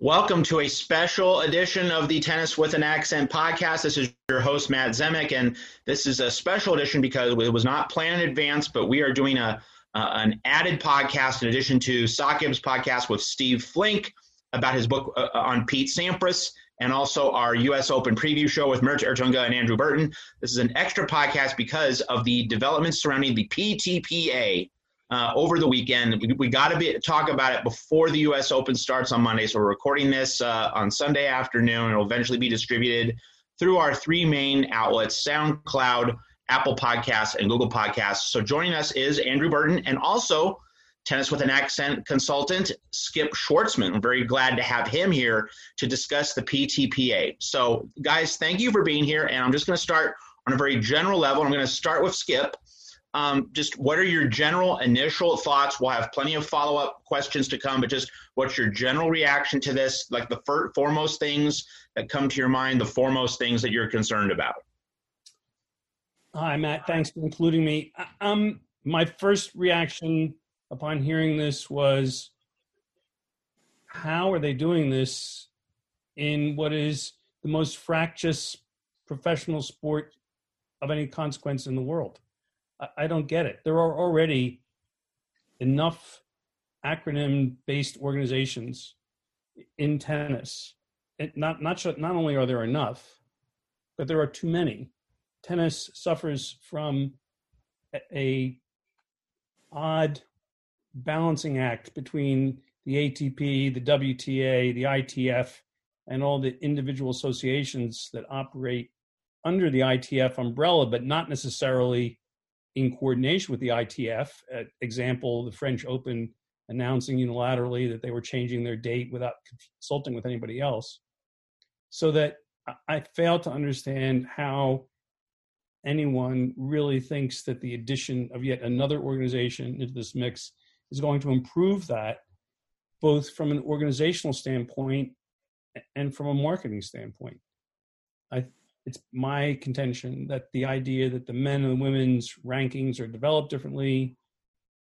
Welcome to a special edition of the Tennis with an Accent podcast. This is your host, Matt Zemek, and this is a special edition because it was not planned in advance, but we are doing a uh, an added podcast in addition to Sock podcast with Steve Flink about his book uh, on Pete Sampras and also our U.S. Open preview show with Mert Ertunga and Andrew Burton. This is an extra podcast because of the developments surrounding the PTPA uh, over the weekend. We, we got to talk about it before the U.S. Open starts on Monday. So we're recording this uh, on Sunday afternoon. It'll eventually be distributed through our three main outlets: SoundCloud, Apple Podcasts, and Google Podcasts. So joining us is Andrew Burton and also tennis with an accent consultant Skip Schwarzman. I'm very glad to have him here to discuss the PTPA. So, guys, thank you for being here. And I'm just going to start on a very general level. I'm going to start with Skip. Um, just what are your general initial thoughts? We'll have plenty of follow up questions to come, but just what's your general reaction to this? Like the fir- foremost things that come to your mind, the foremost things that you're concerned about. Hi, Matt. Thanks for including me. Uh, um, my first reaction upon hearing this was how are they doing this in what is the most fractious professional sport of any consequence in the world? I, I don't get it. There are already enough acronym based organizations in tennis. It not not not only are there enough, but there are too many. Tennis suffers from a, a odd balancing act between the ATP, the WTA, the ITF, and all the individual associations that operate under the ITF umbrella, but not necessarily in coordination with the ITF. Uh, example, the French Open announcing unilaterally that they were changing their date without consulting with anybody else. So that I fail to understand how anyone really thinks that the addition of yet another organization into this mix is going to improve that both from an organizational standpoint and from a marketing standpoint. I, it's my contention that the idea that the men and women's rankings are developed differently,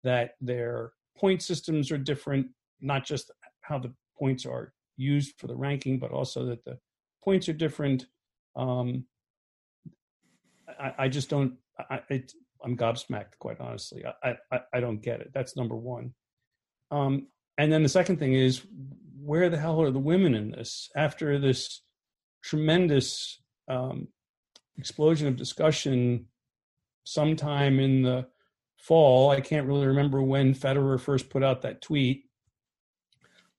that their point systems are different, not just how the points are used for the ranking, but also that the points are different. Um, I, I, just don't. I, it, I'm gobsmacked, quite honestly. I, I, I don't get it. That's number one. Um, and then the second thing is, where the hell are the women in this? After this tremendous um, explosion of discussion sometime in the fall, I can't really remember when Federer first put out that tweet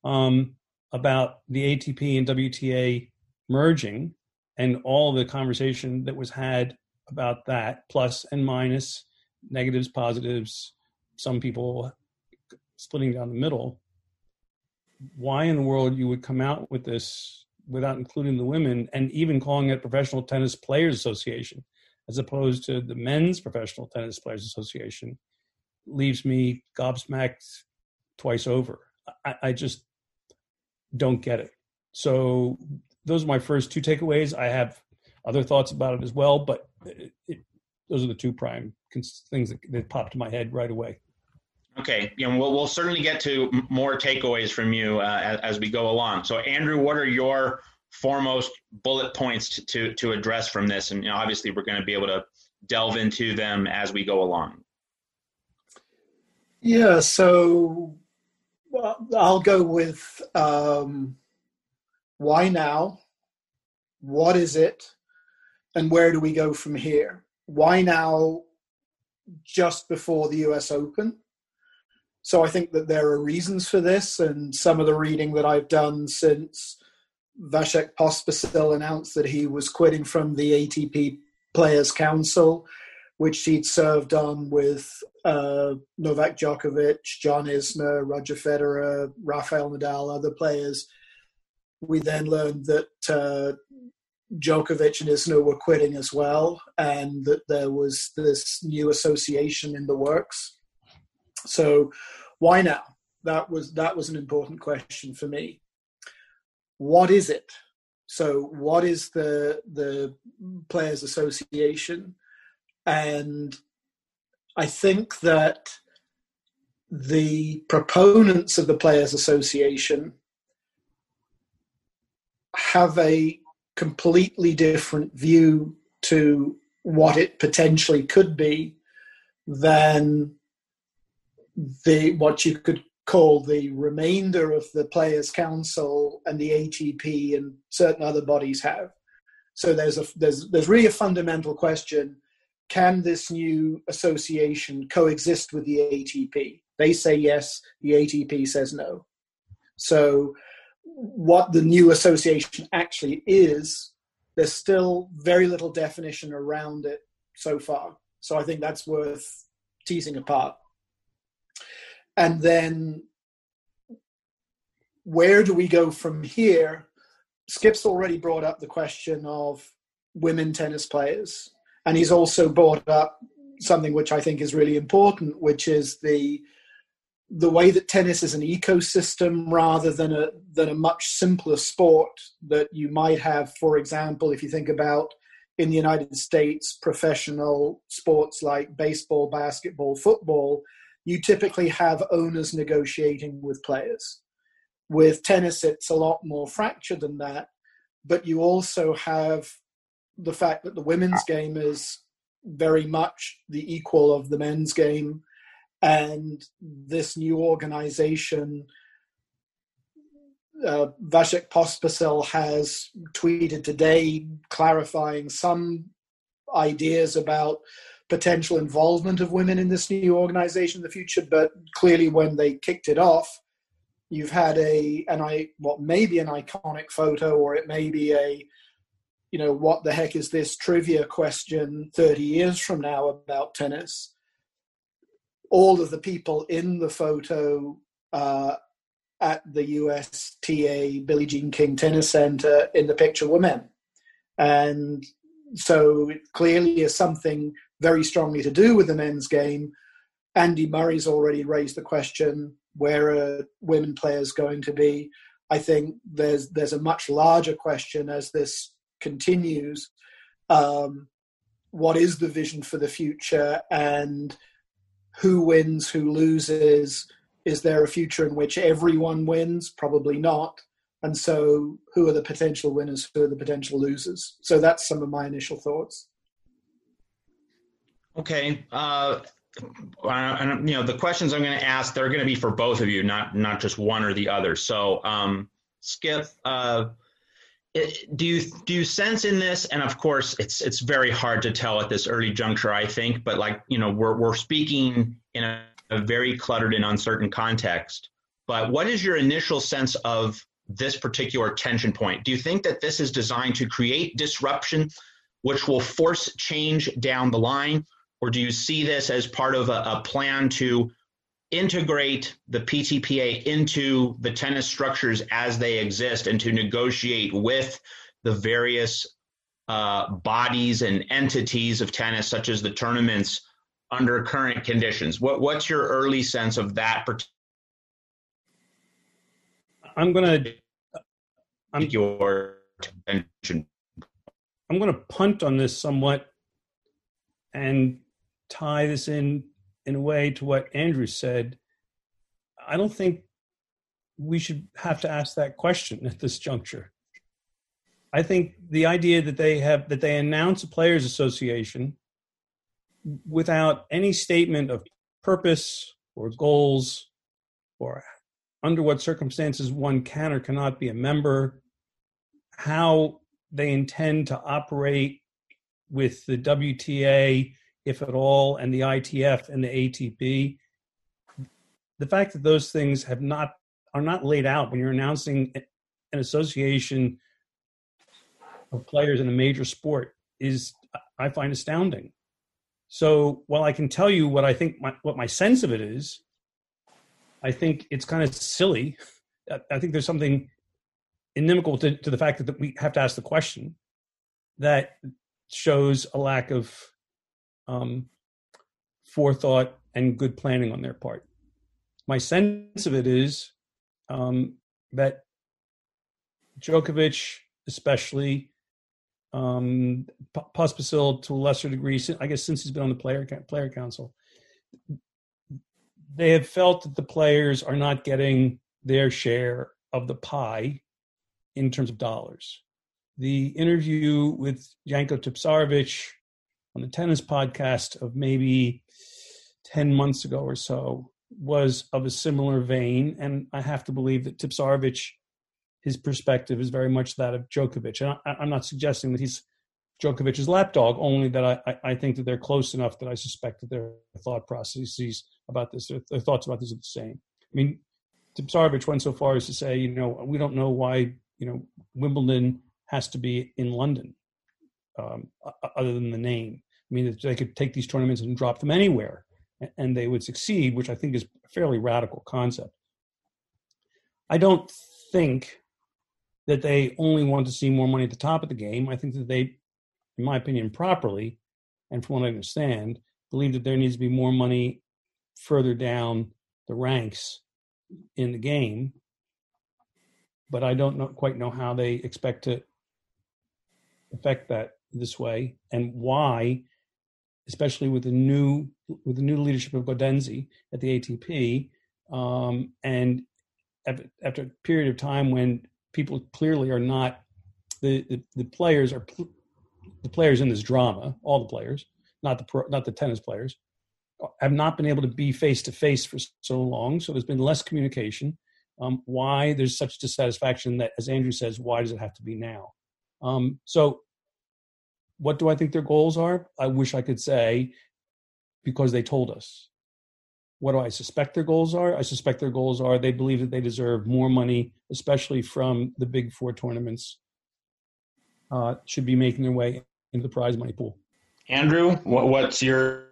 um, about the ATP and WTA merging and all the conversation that was had about that, plus and minus, negatives, positives, some people splitting down the middle. Why in the world you would come out with this without including the women and even calling it Professional Tennis Players Association as opposed to the Men's Professional Tennis Players Association leaves me gobsmacked twice over. I, I just don't get it. So those are my first two takeaways. I have other thoughts about it as well, but it, it, those are the two prime things that, that popped to my head right away. Okay, you know, we'll, we'll certainly get to more takeaways from you uh, as, as, we go along. So, Andrew, what are your foremost bullet points to, to, address from this? And you know, obviously, we're going to be able to delve into them as we go along. Yeah, so well, I'll go with um, why now? What is it? and where do we go from here? Why now, just before the US Open? So I think that there are reasons for this, and some of the reading that I've done since Vasek Pospisil announced that he was quitting from the ATP Players Council, which he'd served on with uh, Novak Djokovic, John Isner, Roger Federer, Rafael Nadal, other players. We then learned that uh, Djokovic and Isner were quitting as well, and that there was this new association in the works. So, why now? That was that was an important question for me. What is it? So, what is the the Players Association? And I think that the proponents of the Players Association have a completely different view to what it potentially could be than the what you could call the remainder of the players council and the ATP and certain other bodies have. So there's a there's there's really a fundamental question. Can this new association coexist with the ATP they say yes the ATP says no. So what the new association actually is there's still very little definition around it so far. So i think that's worth teasing apart and then where do we go from here? Skip's already brought up the question of women tennis players, and he's also brought up something which I think is really important, which is the the way that tennis is an ecosystem rather than a than a much simpler sport that you might have, for example, if you think about in the United States, professional sports like baseball, basketball, football, you typically have owners negotiating with players. With tennis, it's a lot more fractured than that, but you also have the fact that the women's game is very much the equal of the men's game, and this new organization. Uh, Vasek Pospisil has tweeted today clarifying some ideas about potential involvement of women in this new organization in the future, but clearly when they kicked it off, you've had a and I what may be an iconic photo or it may be a you know what the heck is this trivia question 30 years from now about tennis all of the people in the photo uh, at the USTA Billie Jean King Tennis Center in the picture were men. And so it clearly is something very strongly to do with the men's game. Andy Murray's already raised the question where are women players going to be? I think there's there's a much larger question as this continues. Um, what is the vision for the future, and who wins, who loses? Is there a future in which everyone wins? Probably not. And so, who are the potential winners? Who are the potential losers? So that's some of my initial thoughts. Okay. Uh, and you know the questions I'm going to ask they're going to be for both of you, not not just one or the other. So, um, Skip, uh, do you do you sense in this? And of course, it's it's very hard to tell at this early juncture, I think. But like you know, we're we're speaking in a, a very cluttered and uncertain context. But what is your initial sense of this particular tension point? Do you think that this is designed to create disruption, which will force change down the line? Or do you see this as part of a, a plan to integrate the PTPA into the tennis structures as they exist and to negotiate with the various uh, bodies and entities of tennis, such as the tournaments, under current conditions? What, what's your early sense of that? I'm going to. I'm your attention. I'm going to punt on this somewhat and tie this in in a way to what Andrew said, I don't think we should have to ask that question at this juncture. I think the idea that they have that they announce a players association without any statement of purpose or goals or under what circumstances one can or cannot be a member, how they intend to operate with the WTA if at all, and the ITF and the ATP. The fact that those things have not are not laid out when you're announcing an association of players in a major sport is I find astounding. So while I can tell you what I think my, what my sense of it is, I think it's kind of silly. I think there's something inimical to, to the fact that, that we have to ask the question that shows a lack of um, forethought and good planning on their part. My sense of it is um, that Djokovic, especially, um, Pospisil to a lesser degree, I guess since he's been on the player player council, they have felt that the players are not getting their share of the pie in terms of dollars. The interview with Janko Tipsarevic on the tennis podcast of maybe 10 months ago or so was of a similar vein. And I have to believe that Tipsarevic, his perspective is very much that of Djokovic. And I, am not suggesting that he's Djokovic's lapdog, only that I, I, think that they're close enough that I suspect that their thought processes about this, their, their thoughts about this are the same. I mean, Tipsarevic went so far as to say, you know, we don't know why, you know, Wimbledon has to be in London, um, other than the name. I mean, they could take these tournaments and drop them anywhere, and they would succeed, which I think is a fairly radical concept. I don't think that they only want to see more money at the top of the game. I think that they, in my opinion, properly, and from what I understand, believe that there needs to be more money further down the ranks in the game. But I don't know, quite know how they expect to affect that this way and why, especially with the new with the new leadership of Gaudenzi at the ATP, um, and after a period of time when people clearly are not the, the, the players are the players in this drama, all the players, not the pro, not the tennis players, have not been able to be face to face for so long. So there's been less communication. Um, why there's such dissatisfaction that, as Andrew says, why does it have to be now? Um, so, what do I think their goals are? I wish I could say because they told us. What do I suspect their goals are? I suspect their goals are they believe that they deserve more money, especially from the big four tournaments, uh, should be making their way into the prize money pool. Andrew, what, what's your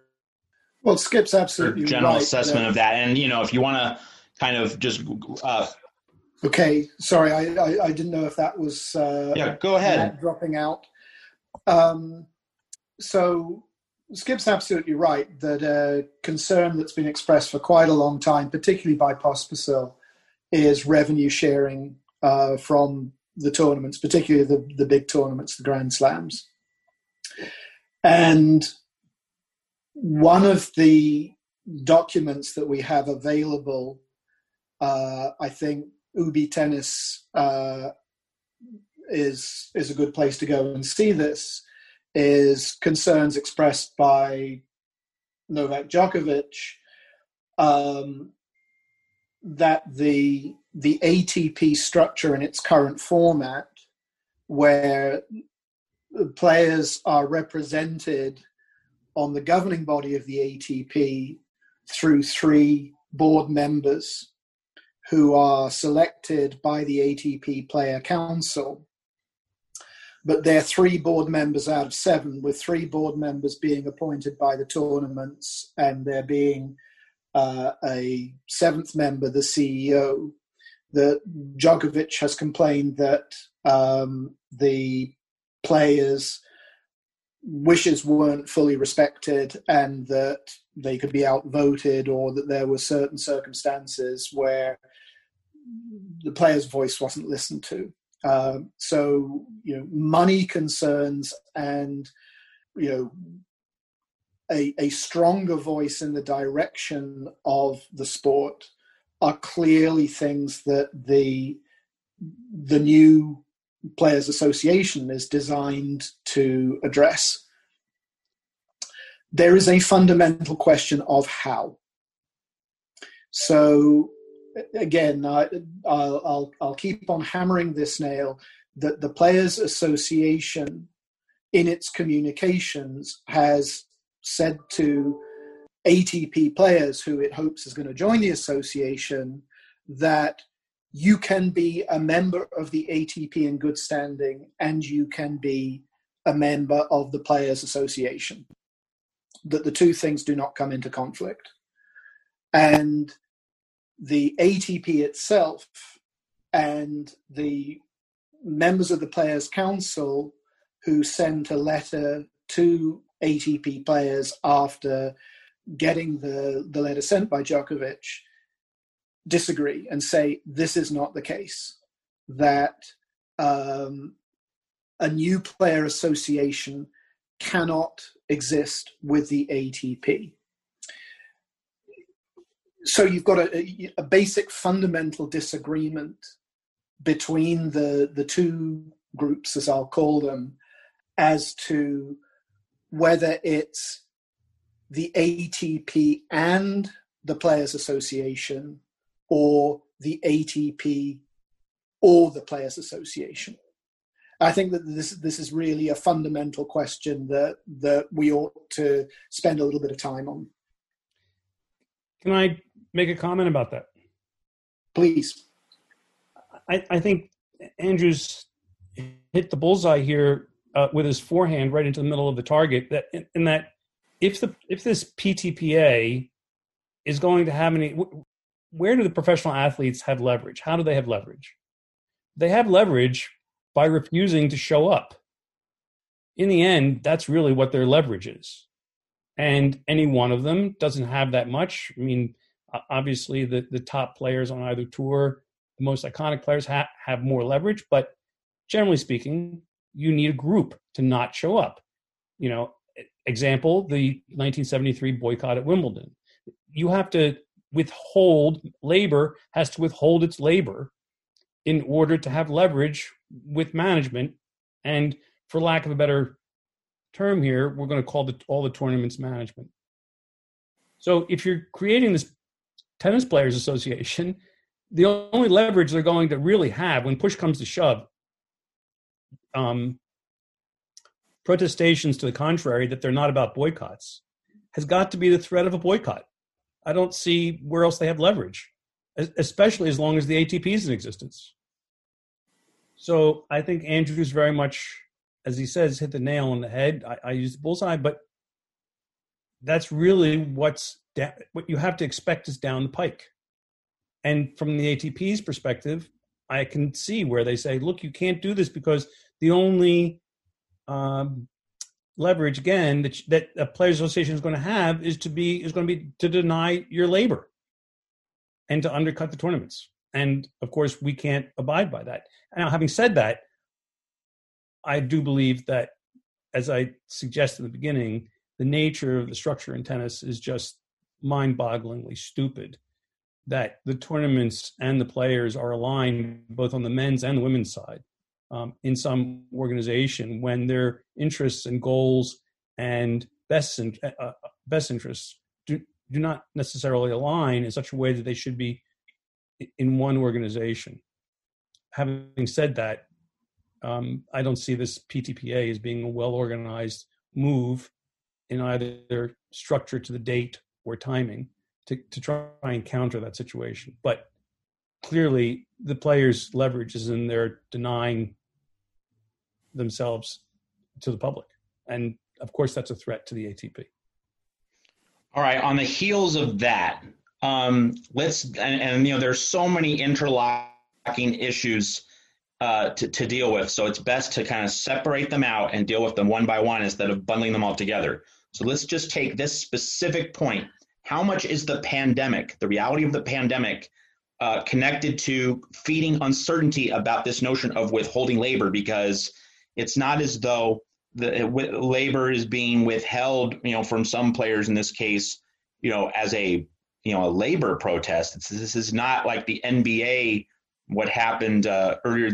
well, Skip's absolutely general right, assessment of that, and you know, if you want to kind of just. Uh, okay, sorry, I, I, I didn't know if that was. Uh, yeah, go ahead. Dropping out. Um, so Skip's absolutely right that a concern that's been expressed for quite a long time, particularly by Pospisil, is revenue sharing uh, from the tournaments, particularly the, the big tournaments, the Grand Slams. And one of the documents that we have available, uh, I think Ubi Tennis uh, is is a good place to go and see this. Is concerns expressed by Novak Djokovic um, that the the ATP structure in its current format, where players are represented on the governing body of the ATP through three board members who are selected by the ATP Player Council. But they're three board members out of seven, with three board members being appointed by the tournaments and there being uh, a seventh member, the CEO. That Djokovic has complained that um, the players wishes weren't fully respected and that they could be outvoted or that there were certain circumstances where the player's voice wasn't listened to. Um, so, you know, money concerns and, you know, a, a stronger voice in the direction of the sport are clearly things that the the new Players Association is designed to address. There is a fundamental question of how. So, again, I, will I'll, I'll keep on hammering this nail that the Players Association, in its communications, has said to ATP players who it hopes is going to join the association that you can be a member of the ATP in good standing and you can be a member of the Players Association. That the two things do not come into conflict. And the ATP itself and the members of the Players Council who sent a letter to ATP players after getting the, the letter sent by Djokovic disagree and say this is not the case, that um, a new player association cannot exist with the ATP. So you've got a, a basic fundamental disagreement between the the two groups, as I'll call them, as to whether it's the ATP and the Players Association or the ATP or the Players Association. I think that this this is really a fundamental question that that we ought to spend a little bit of time on. Can I make a comment about that? Please. I, I think Andrews hit the bullseye here uh, with his forehand right into the middle of the target. That in, in that if the if this PTPA is going to have any, where do the professional athletes have leverage? How do they have leverage? They have leverage by refusing to show up. In the end, that's really what their leverage is. And any one of them doesn't have that much. I mean, obviously, the, the top players on either tour, the most iconic players, ha- have more leverage. But generally speaking, you need a group to not show up. You know, example, the 1973 boycott at Wimbledon. You have to withhold, labor has to withhold its labor in order to have leverage with management. And for lack of a better term here, we're going to call the, all the tournaments management. So if you're creating this tennis players association, the only leverage they're going to really have when push comes to shove, um, protestations to the contrary that they're not about boycotts, has got to be the threat of a boycott. I don't see where else they have leverage, especially as long as the ATP is in existence. So I think Andrew's very much, as he says, hit the nail on the head. I, I use the bullseye, but that's really what's what you have to expect is down the pike. And from the ATP's perspective, I can see where they say, "Look, you can't do this because the only um, leverage again that that a players association is going to have is to be is going to be to deny your labor and to undercut the tournaments." And of course, we can't abide by that. Now, having said that, I do believe that, as I suggested in the beginning, the nature of the structure in tennis is just mind bogglingly stupid. That the tournaments and the players are aligned both on the men's and the women's side um, in some organization when their interests and goals and best, in, uh, uh, best interests do, do not necessarily align in such a way that they should be in one organization having said that, um, I don't see this PTPA as being a well organized move in either structure to the date or timing to, to try and counter that situation. But clearly, the players' leverage is in their denying themselves to the public. And of course, that's a threat to the ATP. All right. On the heels of that, um, let's and, and you know, there's so many interlocking issues uh, to, to deal with. So it's best to kind of separate them out and deal with them one by one instead of bundling them all together. So let's just take this specific point. How much is the pandemic, the reality of the pandemic, uh, connected to feeding uncertainty about this notion of withholding labor? Because it's not as though the labor is being withheld, you know, from some players in this case, you know, as a you know a labor protest. It's, this is not like the NBA what happened uh, earlier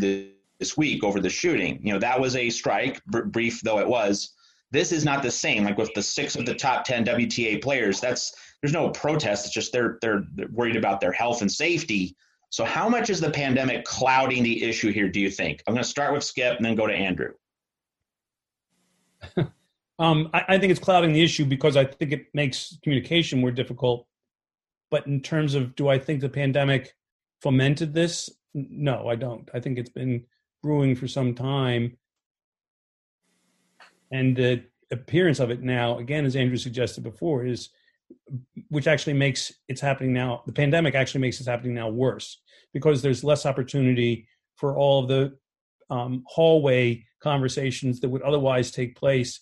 this week over the shooting. You know, that was a strike, br- brief though it was. This is not the same. Like with the six of the top ten WTA players, that's there's no protest. It's just they're they're worried about their health and safety. So, how much is the pandemic clouding the issue here? Do you think? I'm going to start with Skip and then go to Andrew. um, I, I think it's clouding the issue because I think it makes communication more difficult. But in terms of, do I think the pandemic fomented this? No, I don't. I think it's been brewing for some time. And the appearance of it now, again, as Andrew suggested before, is which actually makes it's happening now. The pandemic actually makes it's happening now worse because there's less opportunity for all of the um, hallway conversations that would otherwise take place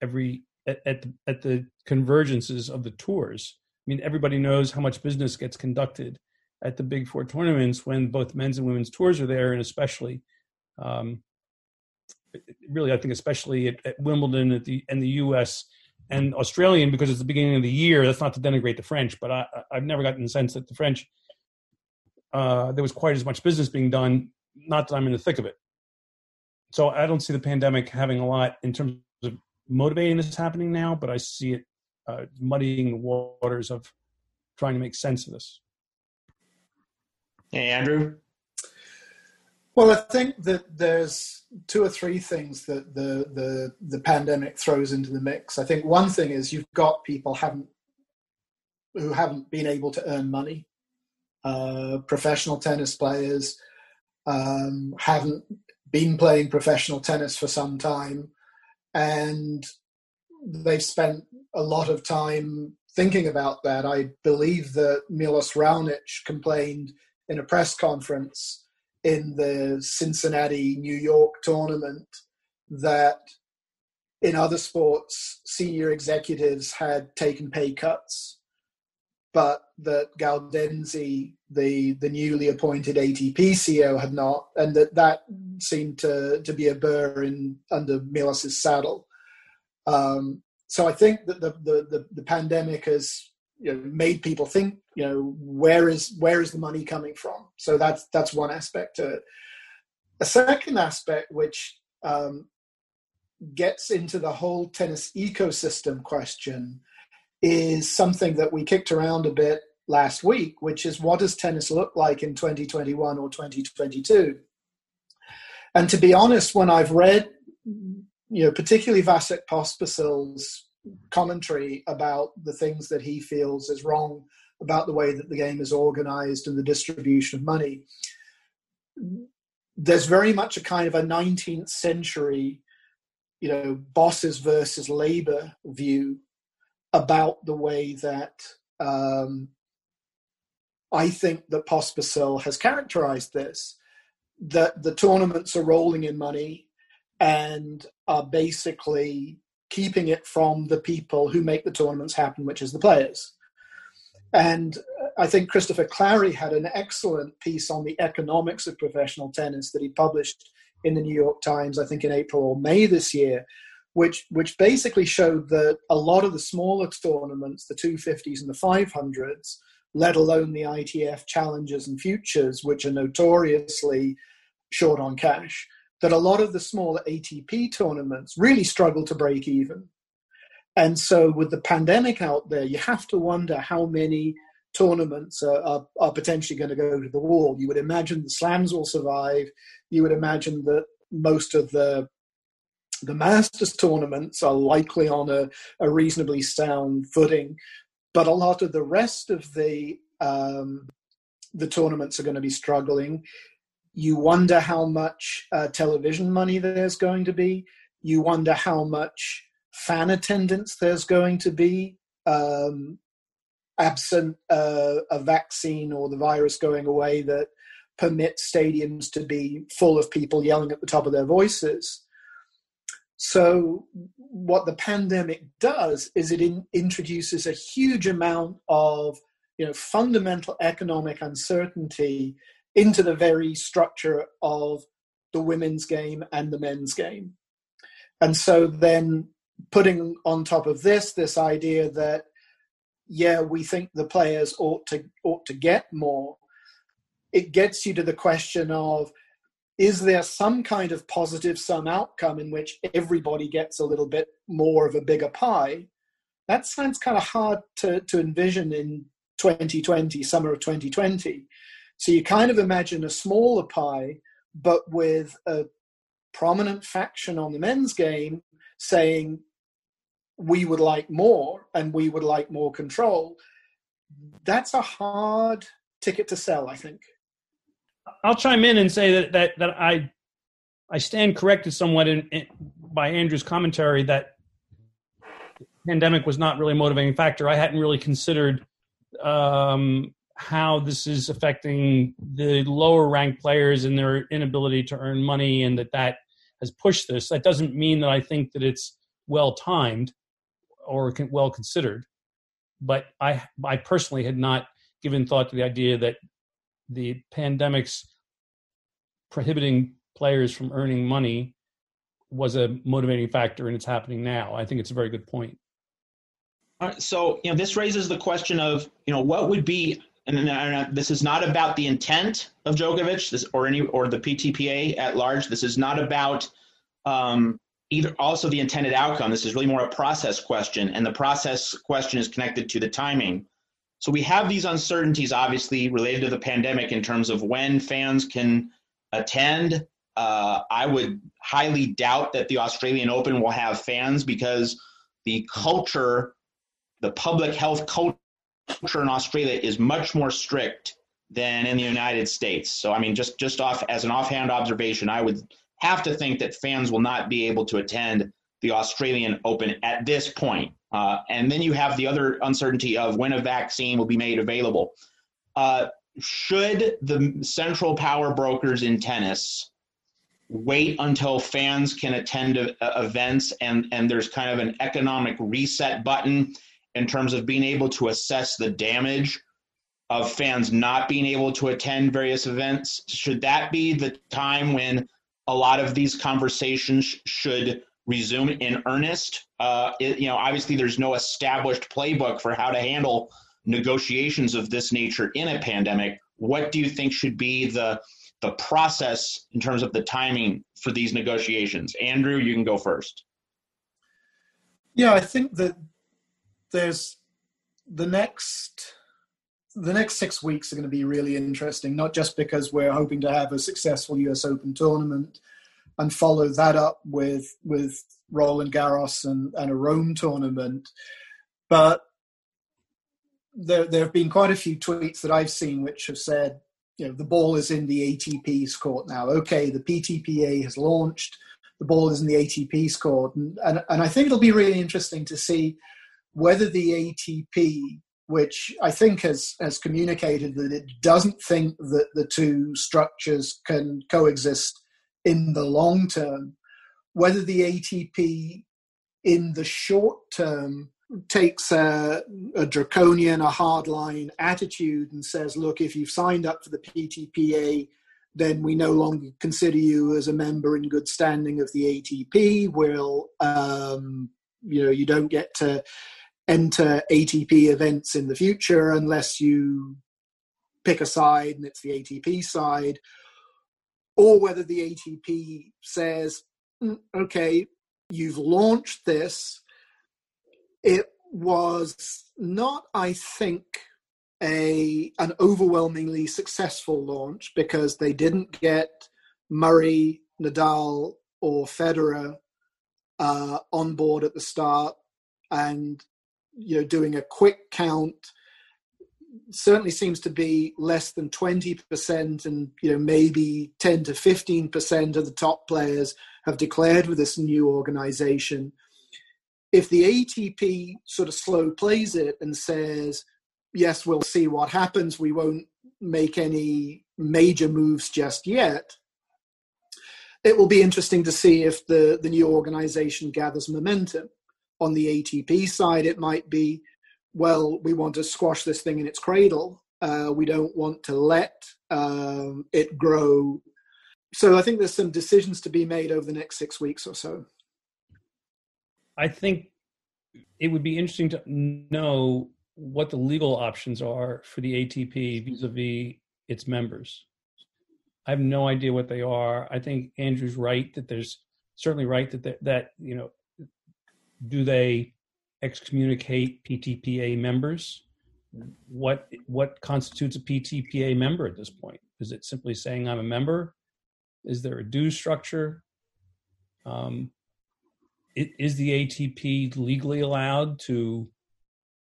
every at, at the, at the convergences of the tours. I mean, everybody knows how much business gets conducted at the Big Four tournaments when both men's and women's tours are there, and especially, um, really, I think especially at, at Wimbledon at the and the U.S. and Australian because it's the beginning of the year. That's not to denigrate the French, but I, I've never gotten the sense that the French uh, there was quite as much business being done. Not that I'm in the thick of it. So I don't see the pandemic having a lot in terms of motivating this happening now, but I see it uh, muddying the waters of trying to make sense of this. Hey, Andrew. Well, I think that there's two or three things that the, the the pandemic throws into the mix. I think one thing is you've got people haven't who haven't been able to earn money. Uh, professional tennis players um, haven't been playing professional tennis for some time, and they've spent a lot of time thinking about that. I believe that Milos Raonic complained in a press conference in the Cincinnati, New York tournament that in other sports, senior executives had taken pay cuts, but that Gaudenzi, the, the newly appointed ATP CEO, had not, and that that seemed to, to be a burr in under Milos's saddle. Um, so I think that the, the, the, the pandemic has you know, made people think, you know, where is where is the money coming from? So that's that's one aspect to it. A second aspect, which um, gets into the whole tennis ecosystem question, is something that we kicked around a bit last week, which is what does tennis look like in 2021 or 2022? And to be honest, when I've read, you know, particularly Vasek Pospisil's commentary about the things that he feels is wrong about the way that the game is organized and the distribution of money. There's very much a kind of a 19th century, you know, bosses versus labor view about the way that um, I think that Pospisil has characterized this. That the tournaments are rolling in money and are basically keeping it from the people who make the tournaments happen, which is the players. And I think Christopher Clarey had an excellent piece on the economics of professional tennis that he published in the New York Times, I think in April or May this year, which which basically showed that a lot of the smaller tournaments, the 250s and the 500s, let alone the ITF challenges and futures, which are notoriously short on cash, that a lot of the smaller ATP tournaments really struggle to break even. And so, with the pandemic out there, you have to wonder how many tournaments are, are, are, potentially going to go to the wall. You would imagine the slams will survive. You would imagine that most of the the Masters tournaments are likely on a, a reasonably sound footing, but a lot of the rest of the um, the tournaments are going to be struggling you wonder how much uh, television money there's going to be. You wonder how much fan attendance there's going to be, um, absent uh, a vaccine or the virus going away that permits stadiums to be full of people yelling at the top of their voices. So, what the pandemic does is it in, introduces a huge amount of you know fundamental economic uncertainty into the very structure of the women's game and the men's game. And so then putting on top of this this idea that yeah, we think the players ought to ought to get more, it gets you to the question of is there some kind of positive sum outcome in which everybody gets a little bit more of a bigger pie? That sounds kind of hard to, to envision in 2020, summer of 2020. So you kind of imagine a smaller pie, but with a prominent faction on the men's game saying, we would like more and we would like more control. That's a hard ticket to sell, I think. I'll chime in and say that that, that I I stand corrected somewhat in, in, by Andrew's commentary that pandemic was not really a motivating factor. I hadn't really considered um, how this is affecting the lower ranked players and their inability to earn money and that that has pushed this. That doesn't mean that i think that it's well timed or well considered but i i personally had not given thought to the idea that the pandemic's prohibiting players from earning money was a motivating factor and it's happening now. I think it's a very good point. So you know this raises the question of you know what would be and, and this is not about the intent of Djokovic this, or any or the PTPA at large. This is not about um, either also the intended outcome. This is really more a process question, and the process question is connected to the timing. So we have these uncertainties, obviously related to the pandemic, in terms of when fans can attend. Uh, I would highly doubt that the Australian Open will have fans because the culture, the public health culture in Australia is much more strict than in the United States. So I mean, just just off as an offhand observation, I would have to think that fans will not be able to attend the Australian Open at this point. Uh, and then you have the other uncertainty of when a vaccine will be made available. Uh, should the central power brokers in tennis wait until fans can attend uh, events and, and there's kind of an economic reset button in terms of being able to assess the damage of fans not being able to attend various events? Should that be the time when a lot of these conversations should resume in earnest. Uh, it, you know, obviously, there's no established playbook for how to handle negotiations of this nature in a pandemic. What do you think should be the the process in terms of the timing for these negotiations? Andrew, you can go first. Yeah, I think that there's the next the next six weeks are going to be really interesting, not just because we're hoping to have a successful US Open tournament and follow that up with with Roland Garros and, and a Rome tournament, but there there have been quite a few tweets that I've seen which have said, you know, the ball is in the ATP's court now. Okay, the PTPA has launched, the ball is in the ATP's court, and and, and I think it'll be really interesting to see whether the ATP which I think has, has communicated that it doesn't think that the two structures can coexist in the long term. Whether the ATP in the short term takes a, a, draconian, a hardline attitude and says, look, if you've signed up for the PTPA, then we no longer consider you as a member in good standing of the ATP. We'll, um, you know, you don't get to enter ATP events in the future unless you pick a side and it's the ATP side, or whether the ATP says, mm, okay, you've launched this. It was not, I think, a an overwhelmingly successful launch because they didn't get Murray, Nadal, or Federer uh, on board at the start, and you know doing a quick count certainly seems to be less than 20% and you know maybe 10 to 15% of the top players have declared with this new organization. If the ATP sort of slow plays it and says yes we'll see what happens we won't make any major moves just yet it will be interesting to see if the the new organization gathers momentum on the ATP side, it might be, well, we want to squash this thing in its cradle. Uh, we don't want to let um, it grow. So I think there's some decisions to be made over the next six weeks or so. I think it would be interesting to know what the legal options are for the ATP vis-a-vis its members. I have no idea what they are. I think Andrew's right that there's certainly right that that you know do they excommunicate PTPA members? What what constitutes a PTPA member at this point? Is it simply saying I'm a member? Is there a due structure? Um, is the ATP legally allowed to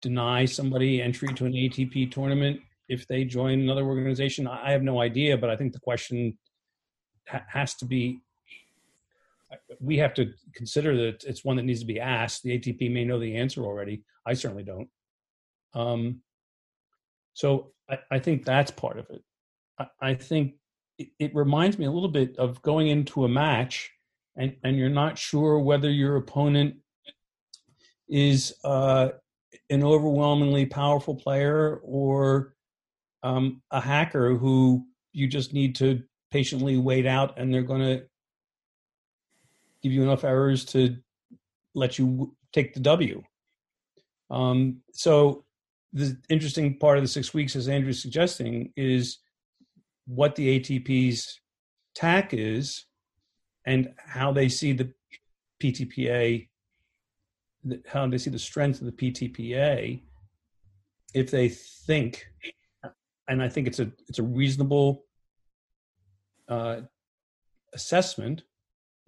deny somebody entry to an ATP tournament if they join another organization? I have no idea, but I think the question ha- has to be we have to consider that it's one that needs to be asked. The ATP may know the answer already. I certainly don't. Um, so I, I, think that's part of it. I, I think it, it, reminds me a little bit of going into a match and, and you're not sure whether your opponent is uh, an overwhelmingly powerful player or um, a hacker who you just need to patiently wait out and they're going to give you enough errors to let you take the W. Um, so the interesting part of the six weeks, as Andrew's suggesting, is what the ATP's tack is and how they see the PTPA, how they see the strength of the PTPA. If they think, and I think it's a it's a reasonable uh, assessment,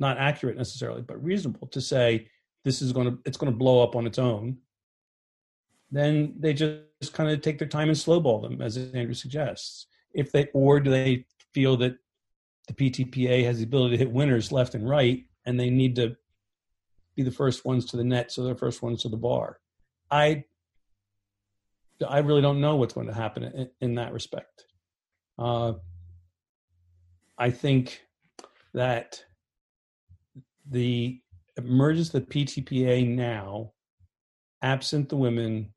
not accurate necessarily, but reasonable to say this is going to it's going to blow up on its own then they just kind of take their time and slowball them, as Andrew suggests. If they or do they feel that the PTPA has the ability to hit winners left and right, and they need to be the first ones to the net, so they're first ones to the bar. I I really don't know what's going to happen in, in that respect. Uh, I think that the emergence of the PTPA now, absent the women,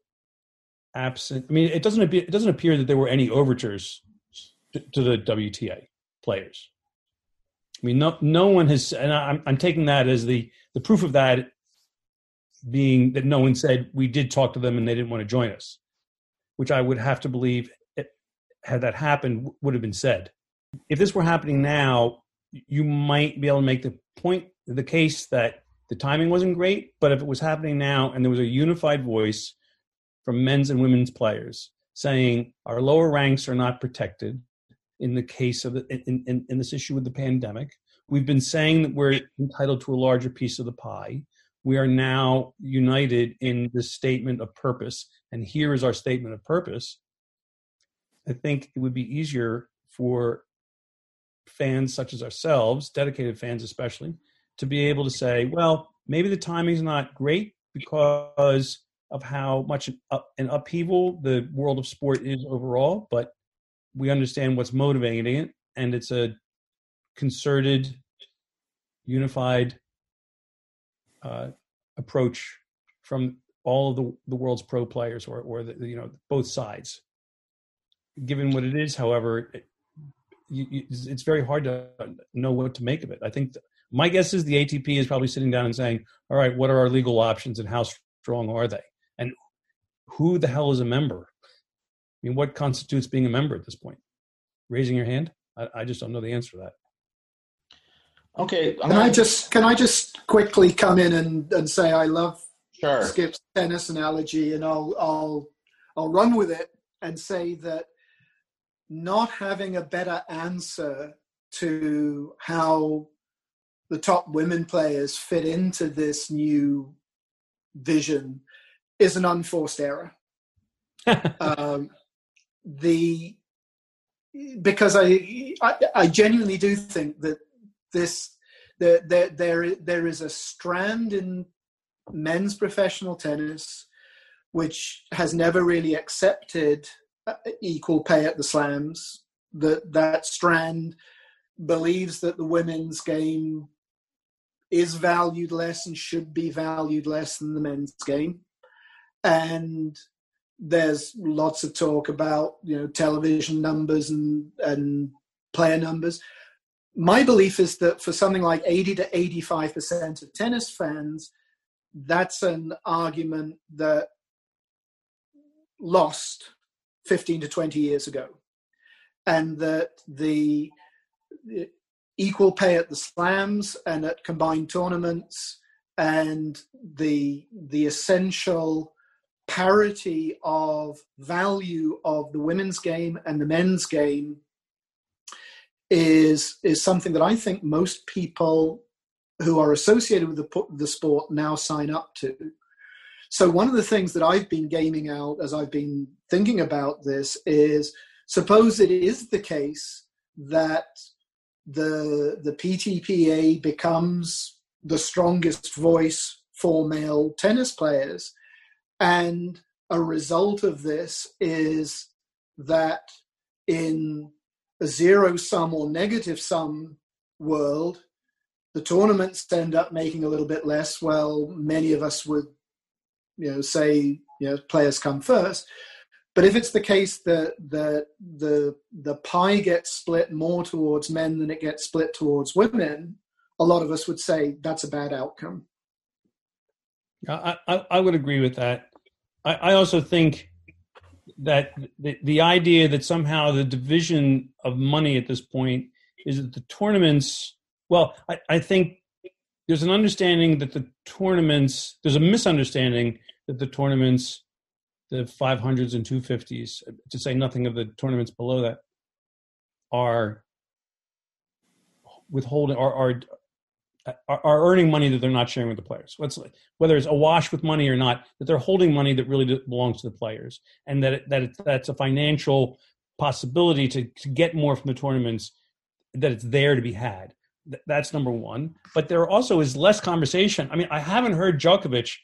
absent. I mean, it doesn't appear, it doesn't appear that there were any overtures to, to the WTA players. I mean, no no one has, and I'm I'm taking that as the the proof of that being that no one said we did talk to them and they didn't want to join us, which I would have to believe it, had that happened would have been said. If this were happening now, you might be able to make the point, the case that the timing wasn't great, but if it was happening now and there was a unified voice from men's and women's players saying our lower ranks are not protected in the case of the, in, in, in this issue with the pandemic. We've been saying that we're entitled to a larger piece of the pie. We are now united in this statement of purpose, and here is our statement of purpose. I think it would be easier for fans such as ourselves, dedicated fans especially, to be able to say, well, maybe the timing's not great because of how much an upheaval the world of sport is overall, but we understand what's motivating it, and it's a concerted, unified uh, approach from all of the, the world's pro players, or or the, you know both sides. Given what it is, however, it, you, it's very hard to know what to make of it. I think my guess is the ATP is probably sitting down and saying, "All right, what are our legal options and how strong are they?" And who the hell is a member? I mean, what constitutes being a member at this point? Raising your hand? I, I just don't know the answer to that. Okay. I'm can I just can I just quickly come in and, and say I love sure. Skip's tennis analogy, and I'll I'll I'll run with it and say that not having a better answer to how the top women players fit into this new vision is an unforced error. um, the because I, I, I genuinely do think that this there there there there is a strand in men's professional tennis which has never really accepted uh, equal pay at the slams. That that strand believes that the women's game is valued less and should be valued less than the men's game. And there's lots of talk about you know television numbers and and player numbers. My belief is that for something like 80 to 85% of tennis fans that's an argument that lost 15 to 20 years ago. And that the equal pay at the slams and at combined tournaments and the the essential parity of value of the women's game and the men's game is is something that I think most people who are associated with the, the sport now sign up to. So one of the things that I've been gaming out as I've been thinking about this is suppose it is the case that the the PTPA becomes the strongest voice for male tennis players and a result of this is that in a zero sum or negative sum world, the tournaments end up making a little bit less. Well, many of us would, you know, say, you know, players come first. But if it's the case that the the the pie gets split more towards men than it gets split towards women, a lot of us would say that's a bad outcome. I, I, I would agree with that. I, I also think that the, the idea that somehow the division of money at this point is that the tournaments well I, I think there's an understanding that the tournaments there's a misunderstanding that the tournaments the 500s and 250s to say nothing of the tournaments below that are withholding are are are earning money that they're not sharing with the players. Whether it's awash with money or not, that they're holding money that really belongs to the players, and that it, that it, that's a financial possibility to, to get more from the tournaments that it's there to be had. That's number one. But there also is less conversation. I mean, I haven't heard Djokovic,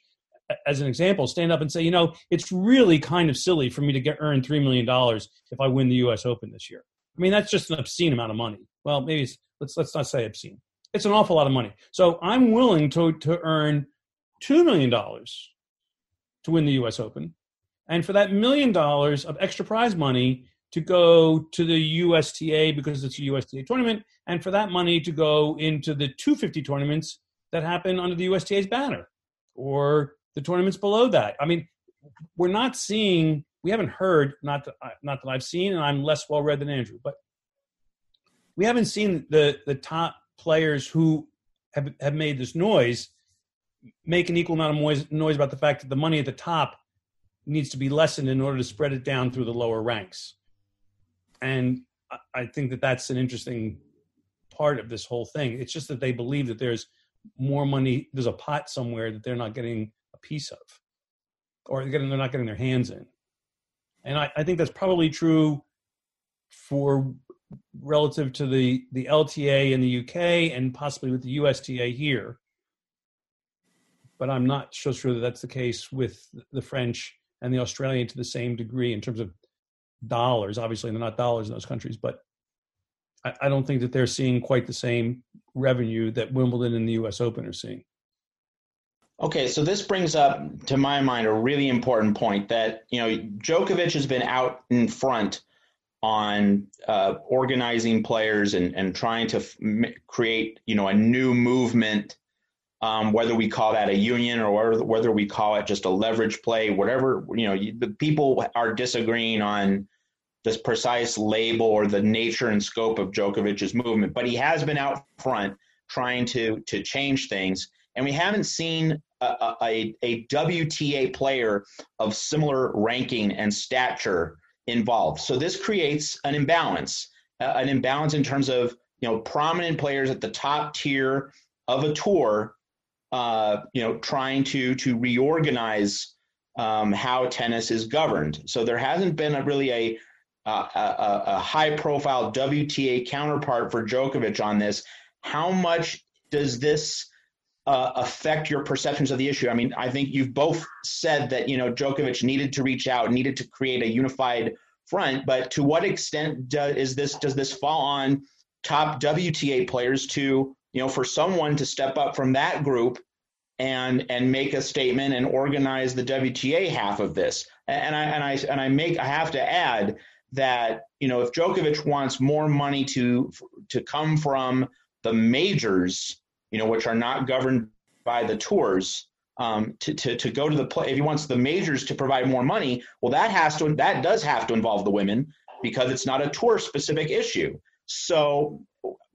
as an example, stand up and say, you know, it's really kind of silly for me to get earn three million dollars if I win the U.S. Open this year. I mean, that's just an obscene amount of money. Well, maybe let's let's not say obscene. It's an awful lot of money. So I'm willing to to earn two million dollars to win the U.S. Open, and for that million dollars of extra prize money, to go to the USTA because it's a USTA tournament, and for that money to go into the 250 tournaments that happen under the USTA's banner, or the tournaments below that. I mean, we're not seeing, we haven't heard, not that, not that I've seen, and I'm less well read than Andrew, but we haven't seen the the top players who have have made this noise make an equal amount of noise, noise about the fact that the money at the top needs to be lessened in order to spread it down through the lower ranks and I think that that's an interesting part of this whole thing. It's just that they believe that there's more money, there's a pot somewhere that they're not getting a piece of, or they're, getting, they're not getting their hands in. And I, I think that's probably true for relative to the, the LTA in the UK and possibly with the USTA here. But I'm not so sure that that's the case with the French and the Australian to the same degree in terms of dollars. Obviously, they're not dollars in those countries, but I, I don't think that they're seeing quite the same revenue that Wimbledon and the U.S. Open are seeing. Okay, so this brings up, to my mind, a really important point that you know Djokovic has been out in front on uh, organizing players and, and trying to f- create you know a new movement, um, whether we call that a union or whether, we call it just a leverage play, whatever you know, you, the people are disagreeing on this precise label or the nature and scope of Djokovic's movement, but he has been out front trying to to change things, and we haven't seen a, a, a WTA player of similar ranking and stature involved. So this creates an imbalance, uh, an imbalance in terms of you know prominent players at the top tier of a tour, uh, you know, trying to to reorganize um, how tennis is governed. So there hasn't been a, really a uh, a, a high profile WTA counterpart for Djokovic on this. How much does this uh, affect your perceptions of the issue? I mean, I think you've both said that you know Djokovic needed to reach out, needed to create a unified front, but to what extent do, is this does this fall on top WTA players to you know for someone to step up from that group and and make a statement and organize the WTA half of this? And I and I and I make I have to add that you know if Djokovic wants more money to to come from the majors, you know, which are not governed by the tours, um, to, to to go to the play. If he wants the majors to provide more money, well, that has to that does have to involve the women because it's not a tour specific issue. So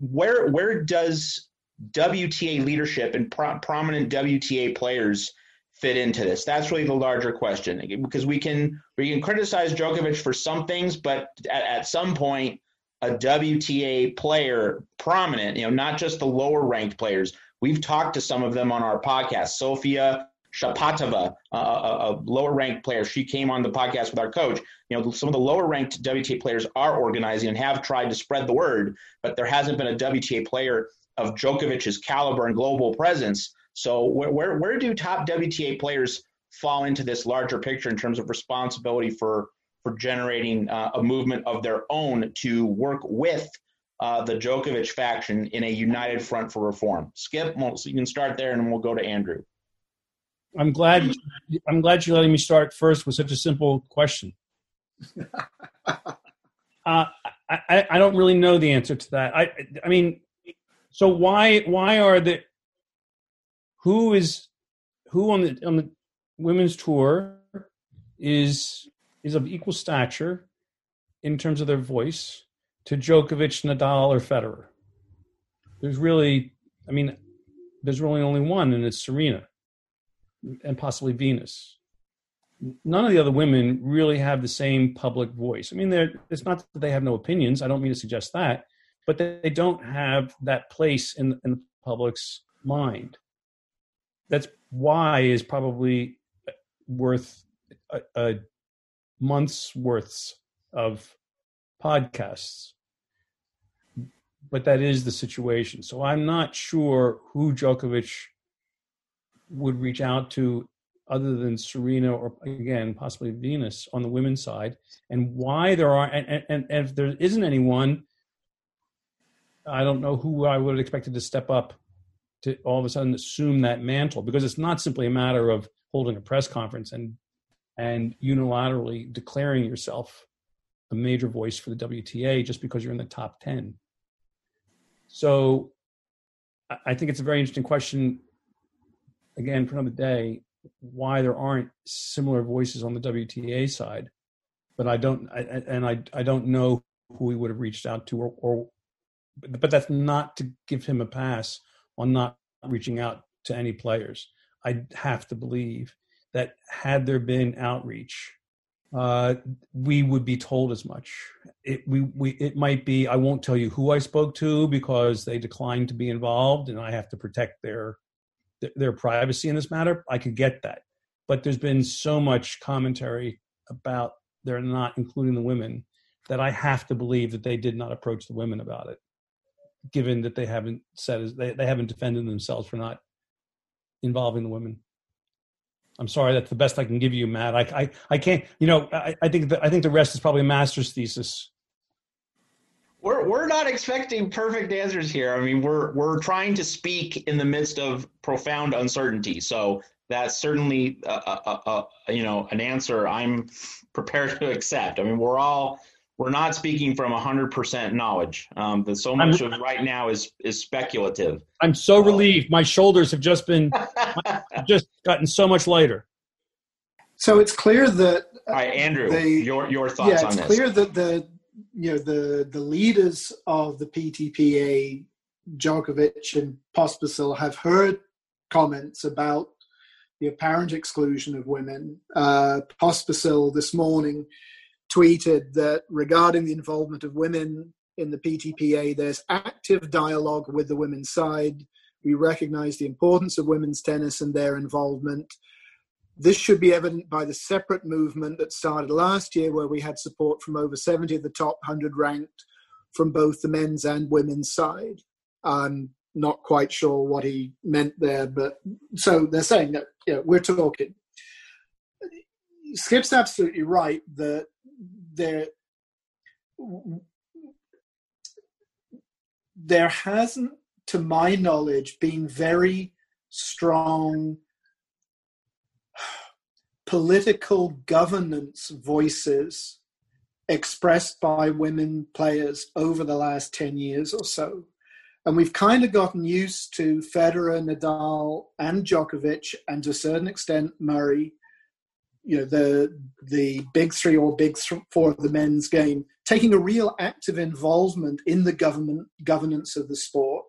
where where does WTA leadership and pro- prominent WTA players fit into this? That's really the larger question because we can we can criticize Djokovic for some things, but at, at some point, a WTA player, prominent, you know, not just the lower ranked players. We've talked to some of them on our podcast. Sofia Shapatava, a, a lower ranked player, she came on the podcast with our coach. You know, some of the lower ranked WTA players are organizing and have tried to spread the word, but there hasn't been a WTA player of Djokovic's caliber and global presence so where, where, where do top WTA players fall into this larger picture in terms of responsibility for for generating uh, a movement of their own to work with uh, the Djokovic faction in a united front for reform? Skip, well, so you can start there, and we'll go to Andrew. I'm glad. I'm glad you're letting me start first with such a simple question. uh, I, I don't really know the answer to that. I I mean, so why why are the who is who on the on the women's tour is is of equal stature in terms of their voice to Djokovic, Nadal, or Federer. There's really, I mean, there's really only one, and it's Serena and possibly Venus. None of the other women really have the same public voice. I mean, it's not that they have no opinions. I don't mean to suggest that, but they don't have that place in, in the public's mind. That's why is probably worth a, a month's worths of podcasts but that is the situation. So I'm not sure who Djokovic would reach out to other than Serena or again possibly Venus on the women's side, and why there are and, and, and if there isn't anyone, I don't know who I would have expected to step up to all of a sudden assume that mantle because it's not simply a matter of holding a press conference and and unilaterally declaring yourself a major voice for the WTA just because you're in the top 10. So I think it's a very interesting question, again, for another day, why there aren't similar voices on the WTA side. But I don't, I, and I, I don't know who he would have reached out to, or, or, but that's not to give him a pass on not reaching out to any players. I have to believe that had there been outreach, uh, we would be told as much. It, we, we, it might be, I won't tell you who I spoke to because they declined to be involved and I have to protect their, their privacy in this matter. I could get that. But there's been so much commentary about they're not including the women that I have to believe that they did not approach the women about it, given that they haven't said they, they haven't defended themselves for not involving the women. I'm sorry, that's the best I can give you, Matt. I, I, I can't. You know, I, I think the, I think the rest is probably a master's thesis. We're we're not expecting perfect answers here. I mean, we're we're trying to speak in the midst of profound uncertainty. So that's certainly a, a, a, you know an answer I'm prepared to accept. I mean, we're all we're not speaking from 100% knowledge. Um, but so much I'm, of right now is is speculative. I'm so relieved. My shoulders have just been just gotten so much lighter. So it's clear that. All right, Andrew, the, your your thoughts yeah, on this? it's clear that the you know the the leaders of the PTPA, Djokovic and Pospisil, have heard comments about the apparent exclusion of women. Uh, Pospisil this morning tweeted that regarding the involvement of women in the PTPA, there's active dialogue with the women's side. We recognize the importance of women's tennis and their involvement. This should be evident by the separate movement that started last year, where we had support from over 70 of the top 100 ranked from both the men's and women's side. I'm not quite sure what he meant there, but so they're saying that know, we're talking. Skip's absolutely right that there there hasn't to my knowledge been very strong political governance voices expressed by women players over the last 10 years or so. And we've kind of gotten used to Federer, Nadal, and Djokovic, and to a certain extent, Murray, you know the the big three or big four of the men's game taking a real active involvement in the government governance of the sport.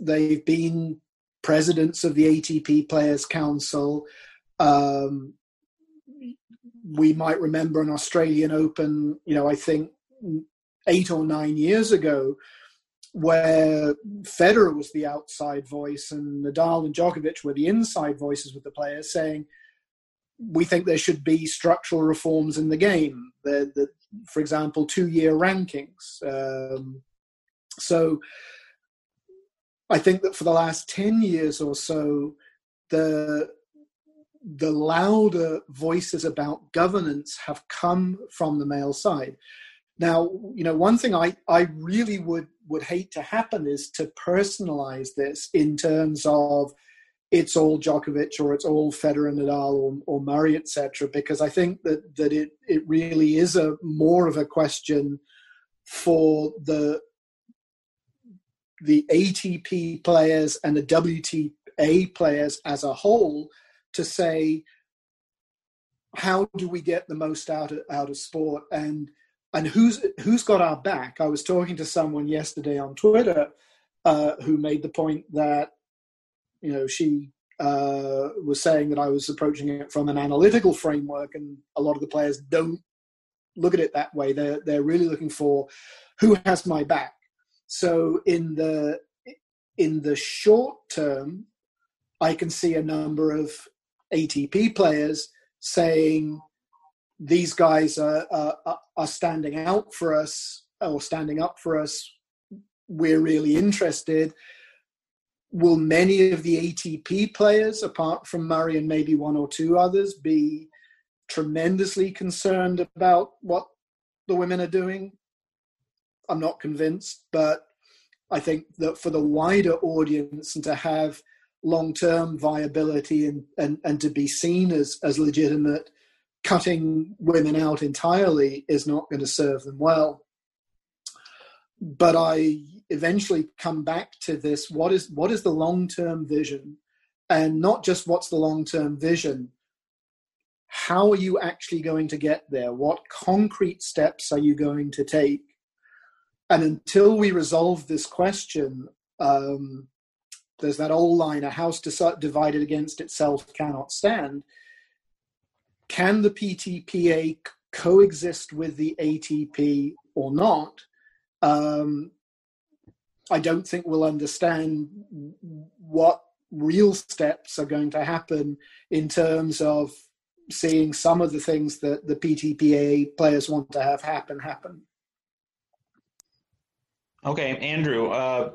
They've been presidents of the ATP Players Council. Um, we might remember an Australian Open, you know, I think eight or nine years ago, where Federer was the outside voice and Nadal and Djokovic were the inside voices with the players saying, we think there should be structural reforms in the game. The, the for example, two-year rankings. Um, so, I think that for the last ten years or so, the the louder voices about governance have come from the male side. Now, you know, one thing I, I really would would hate to happen is to personalize this in terms of it's all Djokovic or it's all Federer, Nadal, or, or Murray, etc. Because I think that that it it really is a more of a question for the the ATP players and the WTA players as a whole to say how do we get the most out of out of sport and and who's who's got our back? I was talking to someone yesterday on Twitter uh, who made the point that you know she uh, was saying that I was approaching it from an analytical framework, and a lot of the players don't look at it that way. They're they're really looking for who has my back. So in the in the short term, I can see a number of ATP players saying these guys are, are, are standing out for us or standing up for us. We're really interested. Will many of the ATP players, apart from Murray and maybe one or two others, be tremendously concerned about what the women are doing? I'm not convinced, but I think that for the wider audience and to have long term viability and, and, and to be seen as, as legitimate, cutting women out entirely is not going to serve them well. But I eventually come back to this what is what is the long term vision? And not just what's the long term vision, how are you actually going to get there? What concrete steps are you going to take? And until we resolve this question, um, there's that old line a house divided against itself cannot stand. Can the PTPA coexist with the ATP or not? Um, I don't think we'll understand what real steps are going to happen in terms of seeing some of the things that the PTPA players want to have happen happen. Okay, Andrew, uh,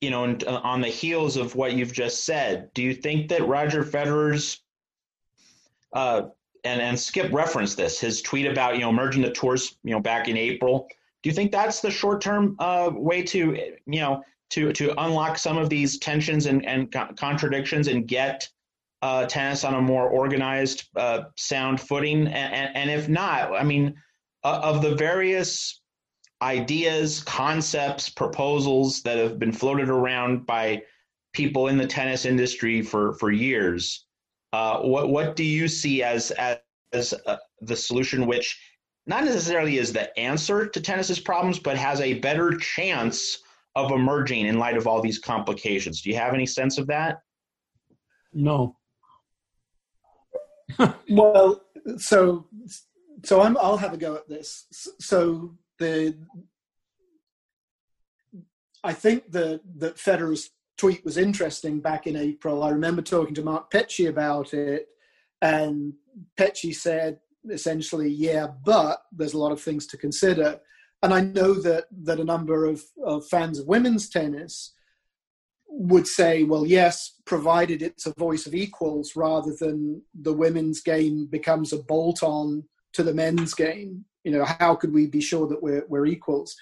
you know, uh, on the heels of what you've just said, do you think that Roger Federer's uh, and and Skip referenced this his tweet about you know merging the tours you know back in April. Do you think that's the short term uh, way to you know to to unlock some of these tensions and and contradictions and get uh, tennis on a more organized, uh, sound footing? And, and, if not, I mean, of the various ideas, concepts, proposals that have been floated around by people in the tennis industry for for years, uh, what what do you see as as, as uh, the solution, which not necessarily is the answer to tennis's problems, but has a better chance of emerging in light of all these complications? Do you have any sense of that? No. well, so so I'm, I'll have a go at this. So the I think the that Federer's tweet was interesting back in April. I remember talking to Mark Petchey about it, and Petchey said essentially, "Yeah, but there's a lot of things to consider." And I know that that a number of, of fans of women's tennis would say, well, yes, provided it's a voice of equals rather than the women's game becomes a bolt on to the men's game. You know, how could we be sure that we're, we're equals?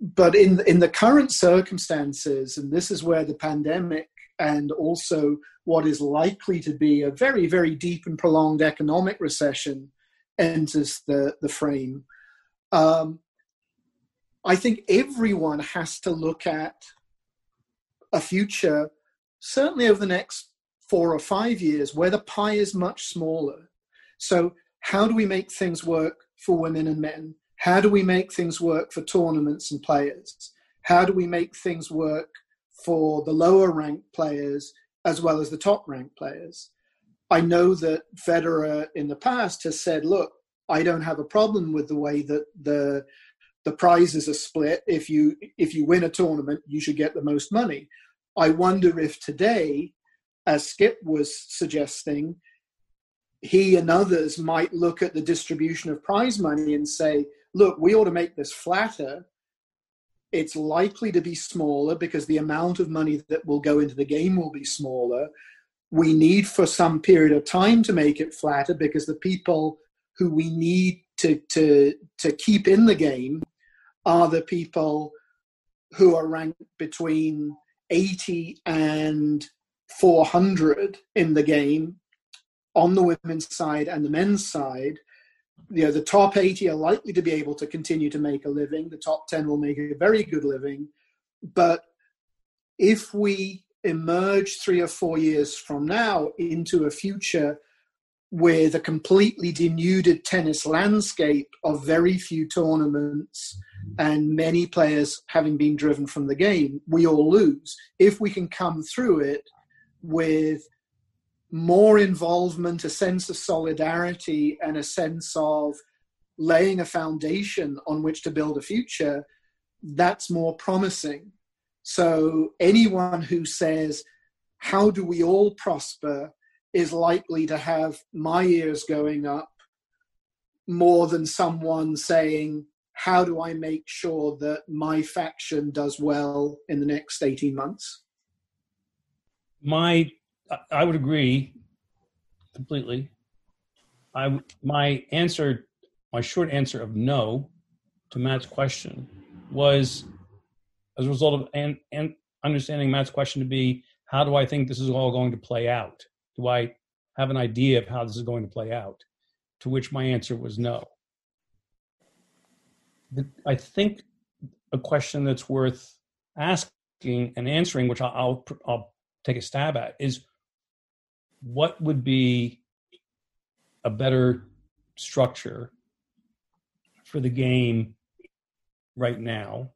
But in, in the current circumstances, and this is where the pandemic and also what is likely to be a very, very deep and prolonged economic recession enters the, the frame. Um, I think everyone has to look at a future, certainly over the next four or five years, where the pie is much smaller. So, how do we make things work for women and men? How do we make things work for tournaments and players? How do we make things work for the lower ranked players as well as the top ranked players? I know that Federer in the past has said, look, I don't have a problem with the way that the the prizes are split. If you if you win a tournament, you should get the most money. I wonder if today, as Skip was suggesting, he and others might look at the distribution of prize money and say, look, we ought to make this flatter. It's likely to be smaller because the amount of money that will go into the game will be smaller. We need for some period of time to make it flatter because the people who we need to, to, to keep in the game are the people who are ranked between 80 and 400 in the game on the women's side and the men's side. You know, the top 80 are likely to be able to continue to make a living. The top 10 will make a very good living. But if we emerge three or four years from now into a future with a completely denuded tennis landscape of very few tournaments and many players having been driven from the game, we all lose. If we can come through it with more involvement, a sense of solidarity, and a sense of laying a foundation on which to build a future, that's more promising. So, anyone who says, How do we all prosper? is likely to have my ears going up more than someone saying, How do I make sure that my faction does well in the next 18 months? My, I would agree completely. I, my answer, my short answer of no to Matt's question was as a result of and, and understanding Matt's question to be, how do I think this is all going to play out? Do I have an idea of how this is going to play out? To which my answer was no. I think a question that's worth asking and answering, which I'll, I'll, I'll take a stab at, is what would be a better structure for the game right now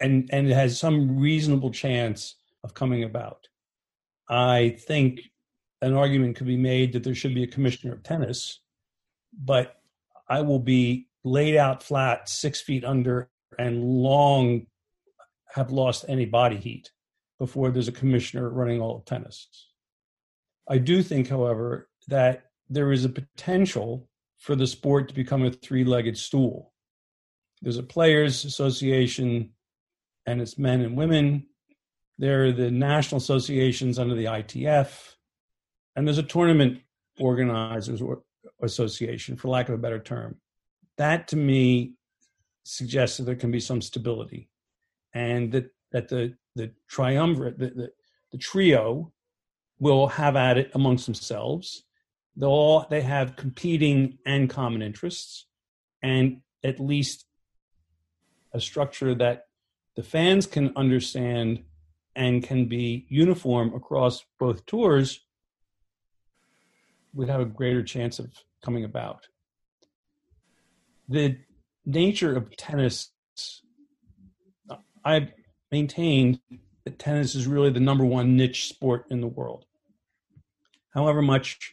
and and it has some reasonable chance of coming about i think an argument could be made that there should be a commissioner of tennis, but I will be laid out flat, six feet under, and long have lost any body heat before there's a commissioner running all of tennis. I do think, however, that there is a potential for the sport to become a three legged stool. There's a players' association, and it's men and women. There are the national associations under the ITF and there's a tournament organizers association for lack of a better term that to me suggests that there can be some stability and that that the the triumvirate the, the, the trio will have at it amongst themselves they all they have competing and common interests and at least a structure that the fans can understand and can be uniform across both tours we'd have a greater chance of coming about. The nature of tennis, I've maintained that tennis is really the number one niche sport in the world. However much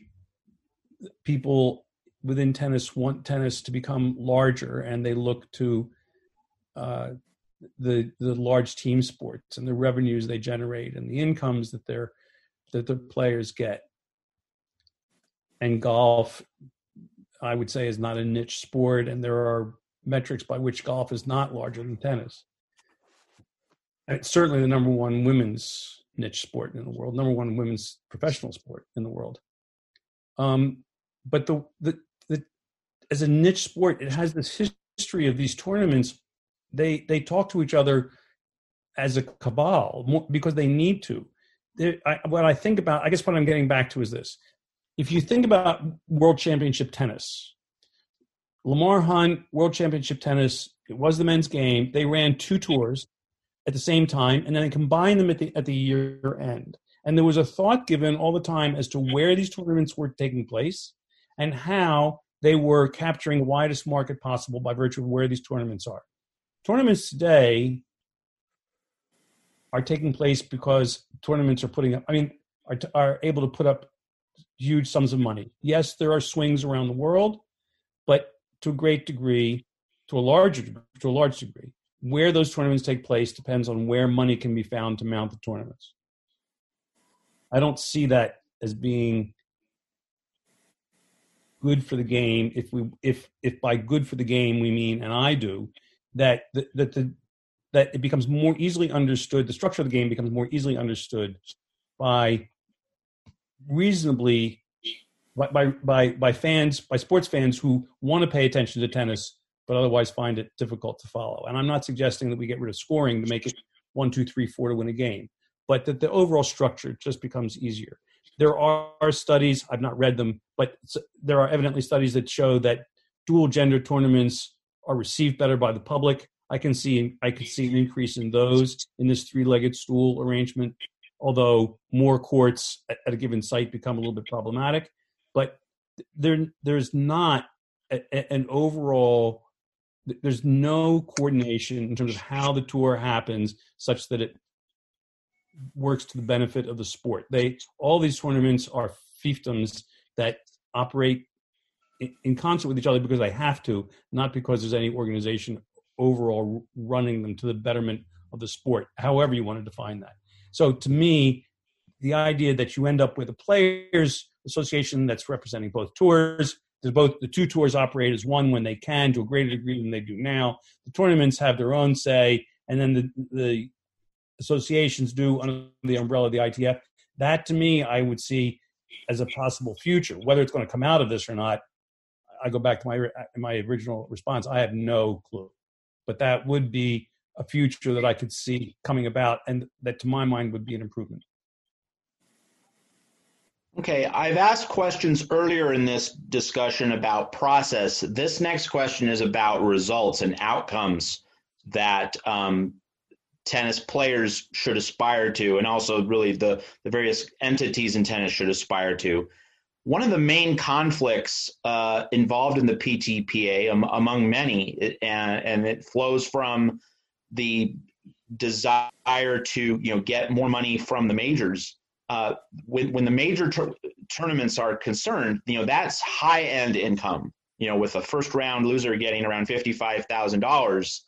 people within tennis want tennis to become larger and they look to uh, the the large team sports and the revenues they generate and the incomes that their that the players get. And golf i would say is not a niche sport and there are metrics by which golf is not larger than tennis. It's certainly the number one women's niche sport in the world number one women's professional sport in the world. Um, but the, the the as a niche sport it has this history of these tournaments they they talk to each other as a cabal because they need to I, what i think about i guess what i'm getting back to is this if you think about World Championship tennis, Lamar Hunt, World Championship tennis, it was the men's game. They ran two tours at the same time, and then they combined them at the at the year end. And there was a thought given all the time as to where these tournaments were taking place and how they were capturing the widest market possible by virtue of where these tournaments are. Tournaments today are taking place because tournaments are putting up, I mean, are, are able to put up huge sums of money. Yes, there are swings around the world, but to a great degree, to a large to a large degree, where those tournaments take place depends on where money can be found to mount the tournaments. I don't see that as being good for the game if we if if by good for the game we mean and I do that the, that the that it becomes more easily understood the structure of the game becomes more easily understood by reasonably by by by fans by sports fans who want to pay attention to tennis but otherwise find it difficult to follow. And I'm not suggesting that we get rid of scoring to make it one, two, three, four to win a game, but that the overall structure just becomes easier. There are studies, I've not read them, but there are evidently studies that show that dual gender tournaments are received better by the public. I can see I can see an increase in those in this three-legged stool arrangement although more courts at, a given site become a little bit problematic. But there there's not a, a, an overall there's no coordination in terms of how the tour happens such that it works to the benefit of the sport. They all these tournaments are fiefdoms that operate in, concert with each other because they have to, not because there's any organization overall running them to the betterment of the sport, however you want to define that. So to me, the idea that you end up with a players association that's representing both tours there's both the two tours operate as one when they can to a greater degree than they do now. The tournaments have their own say, and then the the associations do under the umbrella of the ITF. That to me, I would see as a possible future. Whether it's going to come out of this or not, I go back to my my original response. I have no clue, but that would be a future that I could see coming about, and that to my mind would be an improvement. Okay, I've asked questions earlier in this discussion about process. This next question is about results and outcomes that um, tennis players should aspire to, and also really the, the various entities in tennis should aspire to. One of the main conflicts uh, involved in the PTPA, um, among many, and, and it flows from the desire to you know get more money from the majors uh, when when the major tur- tournaments are concerned, you know that's high end income. You know, with a first round loser getting around fifty five thousand um, dollars,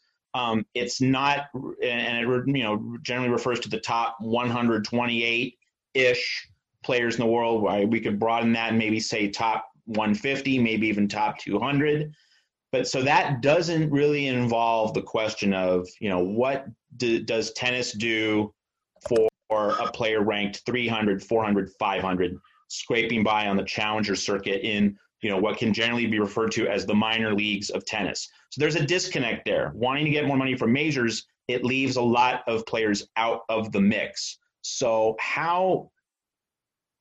it's not, and it you know generally refers to the top one hundred twenty eight ish players in the world. Why we could broaden that and maybe say top one fifty, maybe even top two hundred. But so that doesn't really involve the question of you know what do, does tennis do for a player ranked 300, 400, 500, scraping by on the challenger circuit in you know what can generally be referred to as the minor leagues of tennis. So there's a disconnect there. Wanting to get more money from majors, it leaves a lot of players out of the mix. So how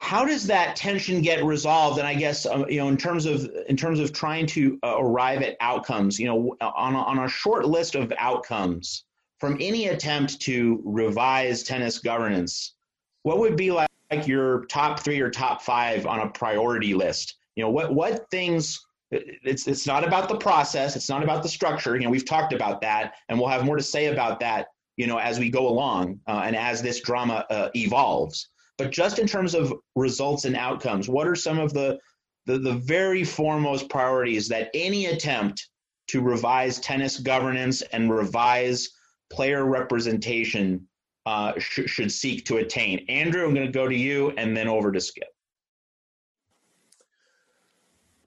how does that tension get resolved? And I guess um, you know in terms of in terms of trying to uh, arrive at outcomes, you know, on a, on a short list of outcomes, from any attempt to revise tennis governance, what would be like, like your top three or top five on a priority list? You know, what what things it's it's not about the process, it's not about the structure. You know, we've talked about that, and we'll have more to say about that. You know, as we go along uh, and as this drama uh, evolves. But just in terms of results and outcomes, what are some of the the, the very foremost priorities that any attempt to revise tennis governance and revise player representation uh, sh- should seek to attain. Andrew, I'm going to go to you and then over to Skip.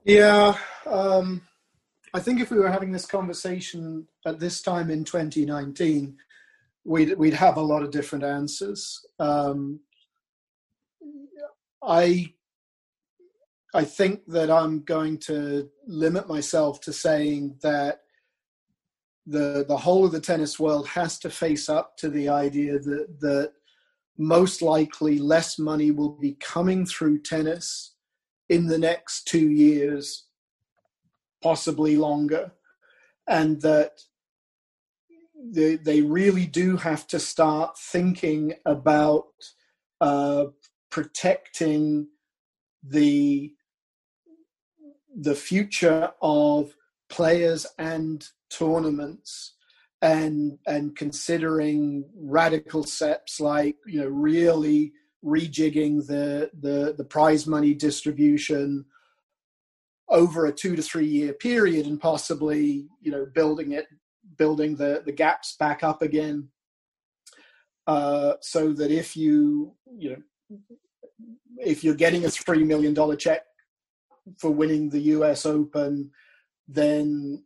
Yeah, um, I think if we were having this conversation at this time in 2019, we'd we'd have a lot of different answers. Um, I I think that I'm going to limit myself to saying that the the whole of the tennis world has to face up to the idea that that most likely less money will be coming through tennis in the next two years, possibly longer, and that they, they really do have to start thinking about uh, protecting the the future of players and tournaments and and considering radical steps like you know really rejigging the the the prize money distribution over a two to three year period and possibly you know building it building the the gaps back up again. Uh, so that if you you know if you're getting a three million dollar check for winning the US Open then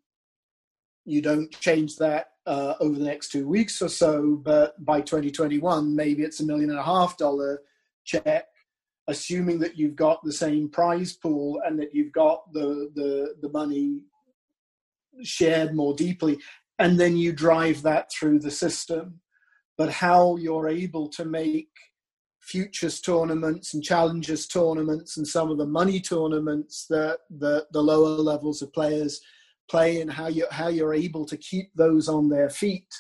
you don't change that uh, over the next two weeks or so, but by 2021, maybe it's a million and a half dollar check, assuming that you've got the same prize pool and that you've got the, the, the money shared more deeply, and then you drive that through the system. But how you're able to make futures tournaments and challengers tournaments and some of the money tournaments that the, the lower levels of players – play and how you how you're able to keep those on their feet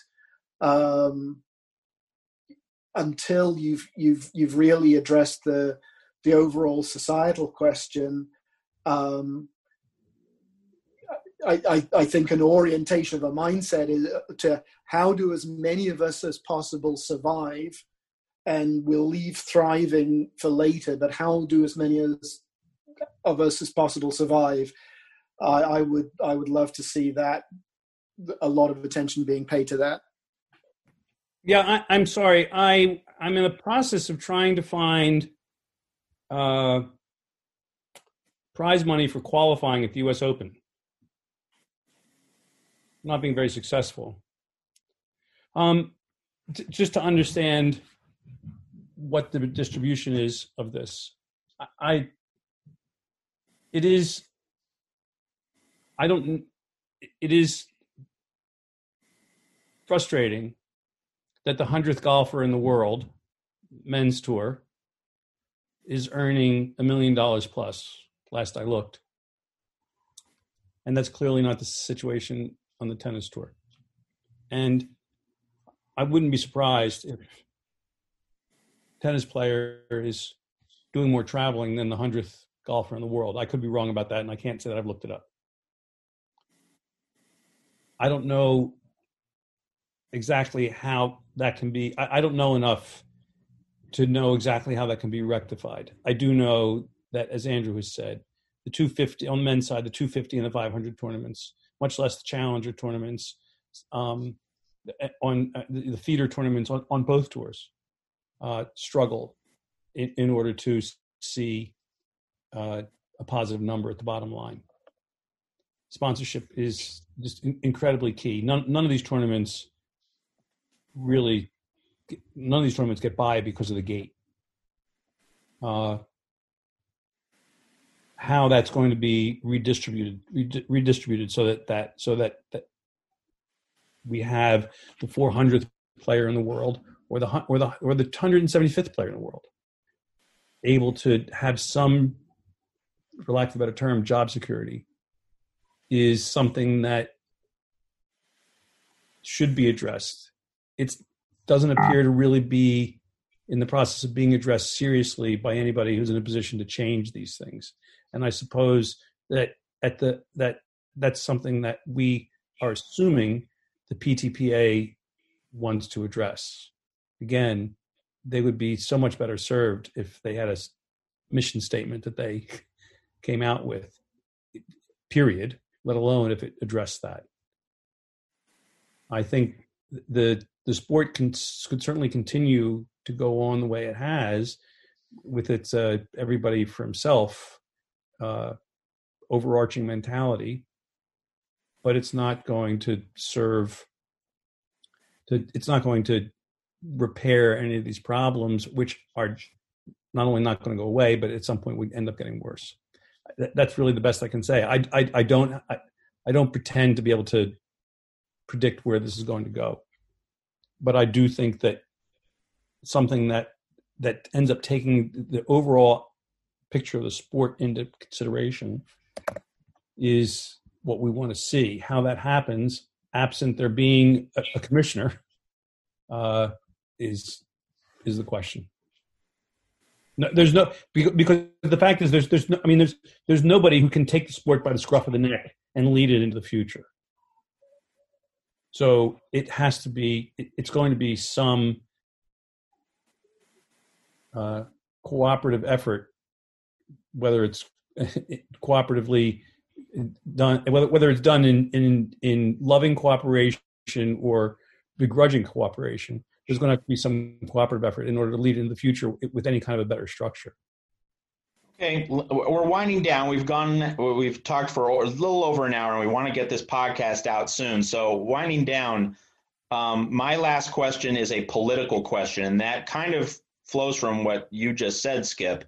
um, until you've you've you've really addressed the the overall societal question. Um, I, I, I, think an orientation of a mindset is to how do as many of us as possible survive and we'll leave thriving for later, but how do as many as, of us as possible survive? I, I would I would love to see that a lot of attention being paid to that. Yeah, I, am sorry. I I'm in the process of trying to find uh, prize money for qualifying at the U.S. Open. Not being very successful. Um, t- just to understand what the distribution is of this, I, it is. I don't. It is frustrating that the 100th golfer in the world, men's tour, is earning a million dollars plus, last I looked. And that's clearly not the situation on the tennis tour. And I wouldn't be surprised if tennis player is doing more traveling than the 100th golfer in the world. I could be wrong about that, and I can't say that I've looked it up. I don't know exactly how that can be. I, I don't know enough to know exactly how that can be rectified. I do know that, as Andrew has said, the 250 on the men's side, the 250 and the 500 tournaments, much less the challenger tournaments, um, on uh, the feeder tournaments on, on both tours, uh, struggle in, in, order to see uh, a positive number at the bottom line. Sponsorship is just incredibly key. None, none of these tournaments really none of these tournaments get by because of the gate. Uh, how that's going to be redistributed, redistributed, so that that so that, that we have the 400th player in the world, or the or the or the 175th player in the world, able to have some, for lack of a better term, job security, is something that should be addressed it doesn't appear to really be in the process of being addressed seriously by anybody who's in a position to change these things. And I suppose that at the that that's something that we are assuming the PTPA wants to address. Again, they would be so much better served if they had a mission statement that they came out with, period, let alone if it addressed that. I think the the sport can could certainly continue to go on the way it has with its uh, everybody for himself uh, overarching mentality but it's not going to serve to it's not going to repair any of these problems which are not only not going to go away but at some point we end up getting worse. That's really the best i can say. I i, I don't I, I don't pretend to be able to predict where this is going to go. But I do think that something that that ends up taking the overall picture of the sport into consideration is what we want to see. How that happens, absent there being a, a commissioner, uh, is is the question. No, there's no because, the fact is there's there's no I mean there's there's nobody who can take the sport by the scruff of the neck and lead it into the future. So it has to be, it's going to be some uh, cooperative effort, whether it's cooperatively done, whether, whether it's done in, in, in loving cooperation or begrudging cooperation. There's going to, to be some cooperative effort in order to lead into the future with any kind of a better structure. Okay, we're winding down. We've gone, we've talked for a little over an hour, and we want to get this podcast out soon. So, winding down, um, my last question is a political question, and that kind of flows from what you just said, Skip.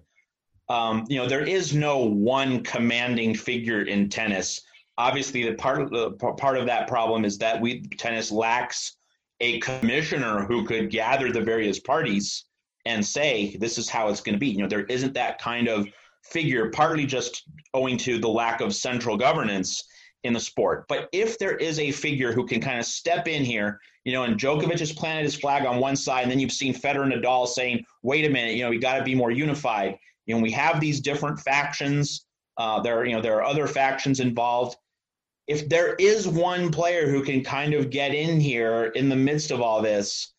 Um, you know, there is no one commanding figure in tennis. Obviously, the part of the part of that problem is that we tennis lacks a commissioner who could gather the various parties and say this is how it's going to be. You know, there isn't that kind of figure, partly just owing to the lack of central governance in the sport. But if there is a figure who can kind of step in here, you know, and Djokovic has planted his flag on one side, and then you've seen Federer and Nadal saying, "Wait a minute, you know, we got to be more unified." You know, we have these different factions Uh, there, you know, there are other factions involved. If there is one player who can kind of get in here in the midst of all this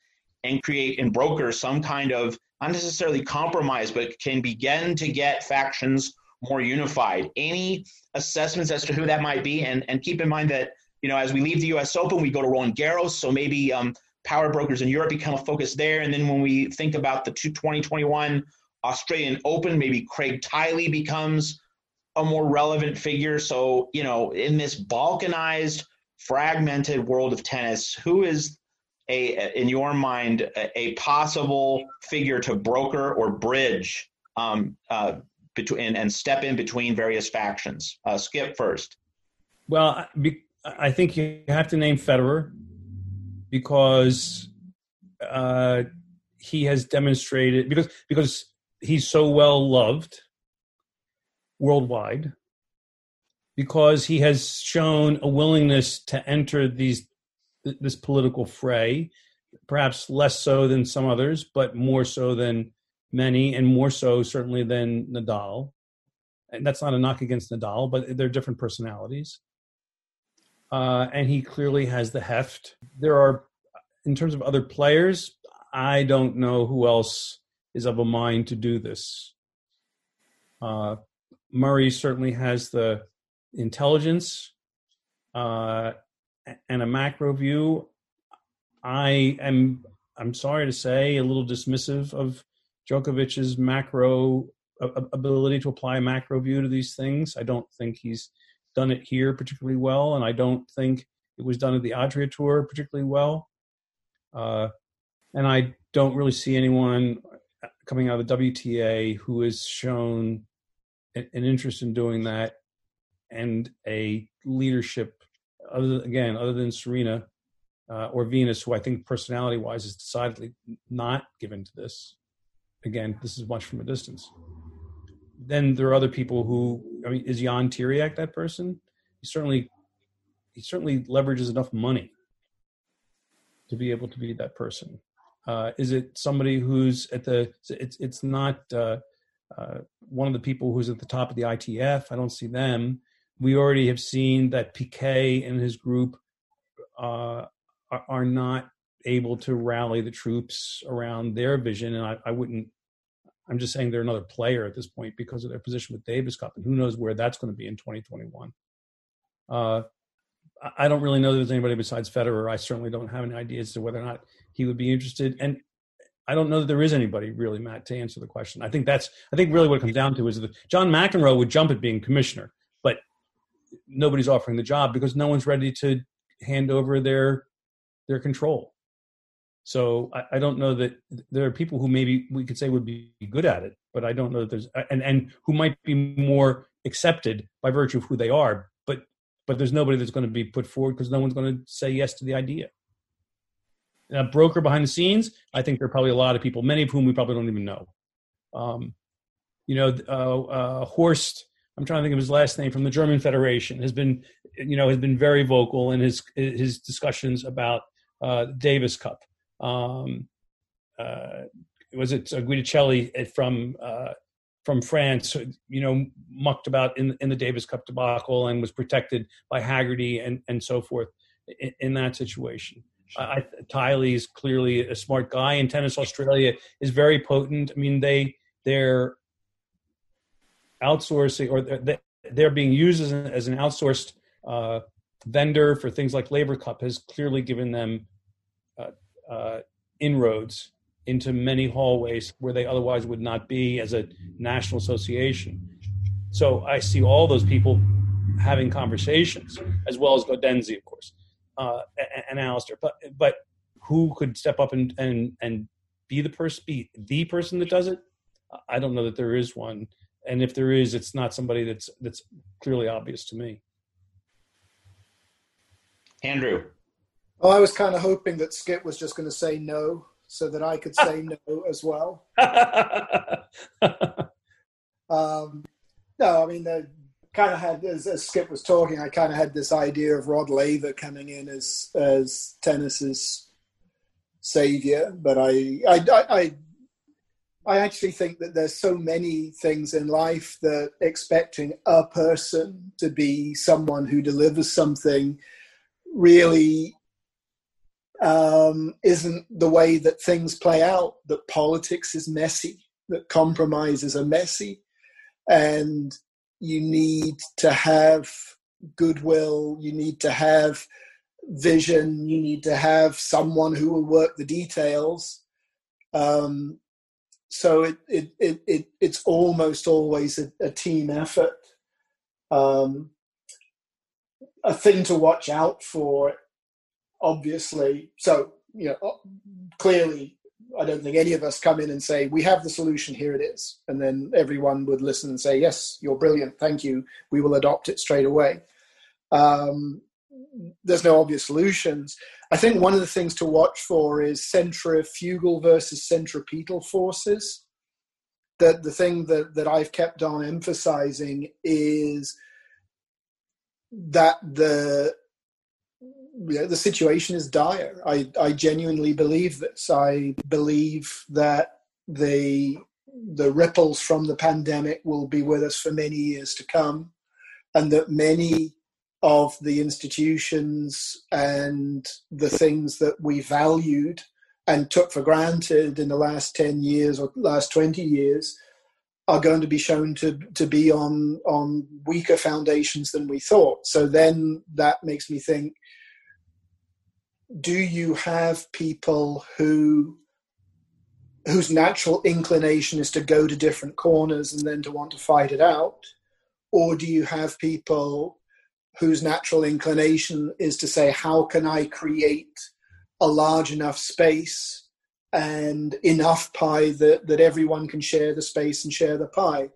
and create and broker some kind of not necessarily compromise, but can begin to get factions more unified. Any assessments as to who that might be? And and keep in mind that you know as we leave the U.S. Open, we go to Roland Garros, so maybe um, power brokers in Europe become a focus there. And then when we think about the 2021 Australian Open, maybe Craig Tiley becomes a more relevant figure. So you know, in this balkanized, fragmented world of tennis, who is a, in your mind, a, a possible figure to broker or bridge um, uh, between and step in between various factions? Uh, Skip first. Well, I think you have to name Federer because uh, he has demonstrated because because he's so well loved worldwide because he has shown a willingness to enter these this political fray perhaps less so than some others but more so than many, and more so certainly than Nadal. And that's not a knock against Nadal, but they're different personalities. Uh, and he clearly has the heft. There are, in terms of other players, I don't know who else is of a mind to do this. Uh, Murray certainly has the intelligence uh, and a macro view. I am, I'm sorry to say, a little dismissive of Djokovic's macro ability to apply a macro view to these things. I don't think he's done it here particularly well, and I don't think it was done at the Adria Tour particularly well. Uh, and I don't really see anyone coming out of the WTA who has shown an, interest in doing that and a leadership other again other than Serena uh, or Venus, who I think personality wise is decidedly not given to this again, this is much from a distance. Then there are other people who, I mean, is Ion Tiriac that person? He certainly, he certainly leverages enough money to be able to be that person. Uh, is it somebody who's at the? It's it's not uh, uh, one of the people who's at the top of the ITF. I don't see them. We already have seen that Piqué and his group uh, are, are not able to rally the troops around their vision. And I, I, wouldn't, I'm just saying they're another player at this point because of their position with Davis Cup. And who knows where that's going to be in 2021. Uh, I don't really know there's anybody besides Federer. I certainly don't have any idea as to whether or not he would be interested. And I don't know that there is anybody really, Matt, to answer the question. I think that's, I think really what it comes down to is that John McEnroe would jump at being commissioner, but nobody's offering the job because no one's ready to hand over their their control. So I, I, don't know that there are people who maybe we could say would be good at it, but I don't know that there's and and who might be more accepted by virtue of who they are. But but there's nobody that's going to be put forward because no one's going to say yes to the idea. A broker behind the scenes, I think there are probably a lot of people, many of whom we probably don't even know. Um, you know, uh, uh, Horst. I'm trying to think of his last name from the German Federation has been, you know, has been very vocal in his his discussions about uh, Davis Cup um, uh, was it uh, Giudicelli from uh, from France, you know, mucked about in in the Davis Cup debacle and was protected by Haggerty and and so forth in, in that situation. I, is clearly a smart guy, and Tennis Australia is very potent. I mean, they they're outsourcing or they're, they're being used as an, as an outsourced uh, vendor for things like Laver Cup has clearly given them uh, uh, inroads into many hallways where they otherwise would not be as a national association. So I see all those people having conversations, as well as Gaudenzi, of course, uh, and, and Alistair. But but who could step up and and and be the person, be the person that does it? I don't know that there is one, and if there is, it's not somebody that's that's clearly obvious to me. Andrew. Oh, I was kind of hoping that Skip was just going to say no so that I could say no as well. um, no, I mean, the, kind of had as, as, Skip was talking, I kind of had this idea of Rod Laver coming in as as tennis's savior, but I I, I, I actually think that there's so many things in life that expecting a person to be someone who delivers something really um, isn't the way that things play out. That politics is messy, that compromises are messy, and you need to have goodwill. You need to have vision. You need to have someone who will work the details. Um, so it, it, it, it, it's almost always a, a team effort. Um, a thing to watch out for, obviously. So, you know, clearly, I don't think any of us come in and say, we have the solution, here it is. And then everyone would listen and say, yes, you're brilliant, thank you, we will adopt it straight away. Um, there's no obvious solutions. I think one of the things to watch for is centrifugal versus centripetal forces. The, the thing that, that I've kept on emphasizing is that the the situation is dire. I, I genuinely believe this. I believe that the the ripples from the pandemic will be with us for many years to come, and that many of the institutions and the things that we valued and took for granted in the last 10 years or last 20 years are going to be shown to, to be on, on weaker foundations than we thought. So then that makes me think do you have people who whose natural inclination is to go to different corners and then to want to fight it out? Or do you have people whose natural inclination is to say, how can I create a large enough space and enough pie that, that everyone can share the space and share the pie?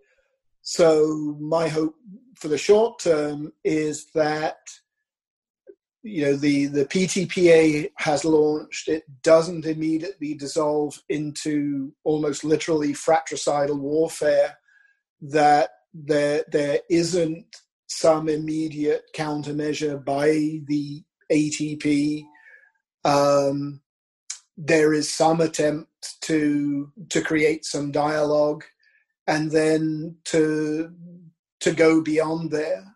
So, my hope for the short term is that you know the the PTPA has launched. It doesn't immediately dissolve into almost literally fratricidal warfare. That there there isn't some immediate countermeasure by the ATP. Um, there is some attempt to to create some dialogue, and then to to go beyond there.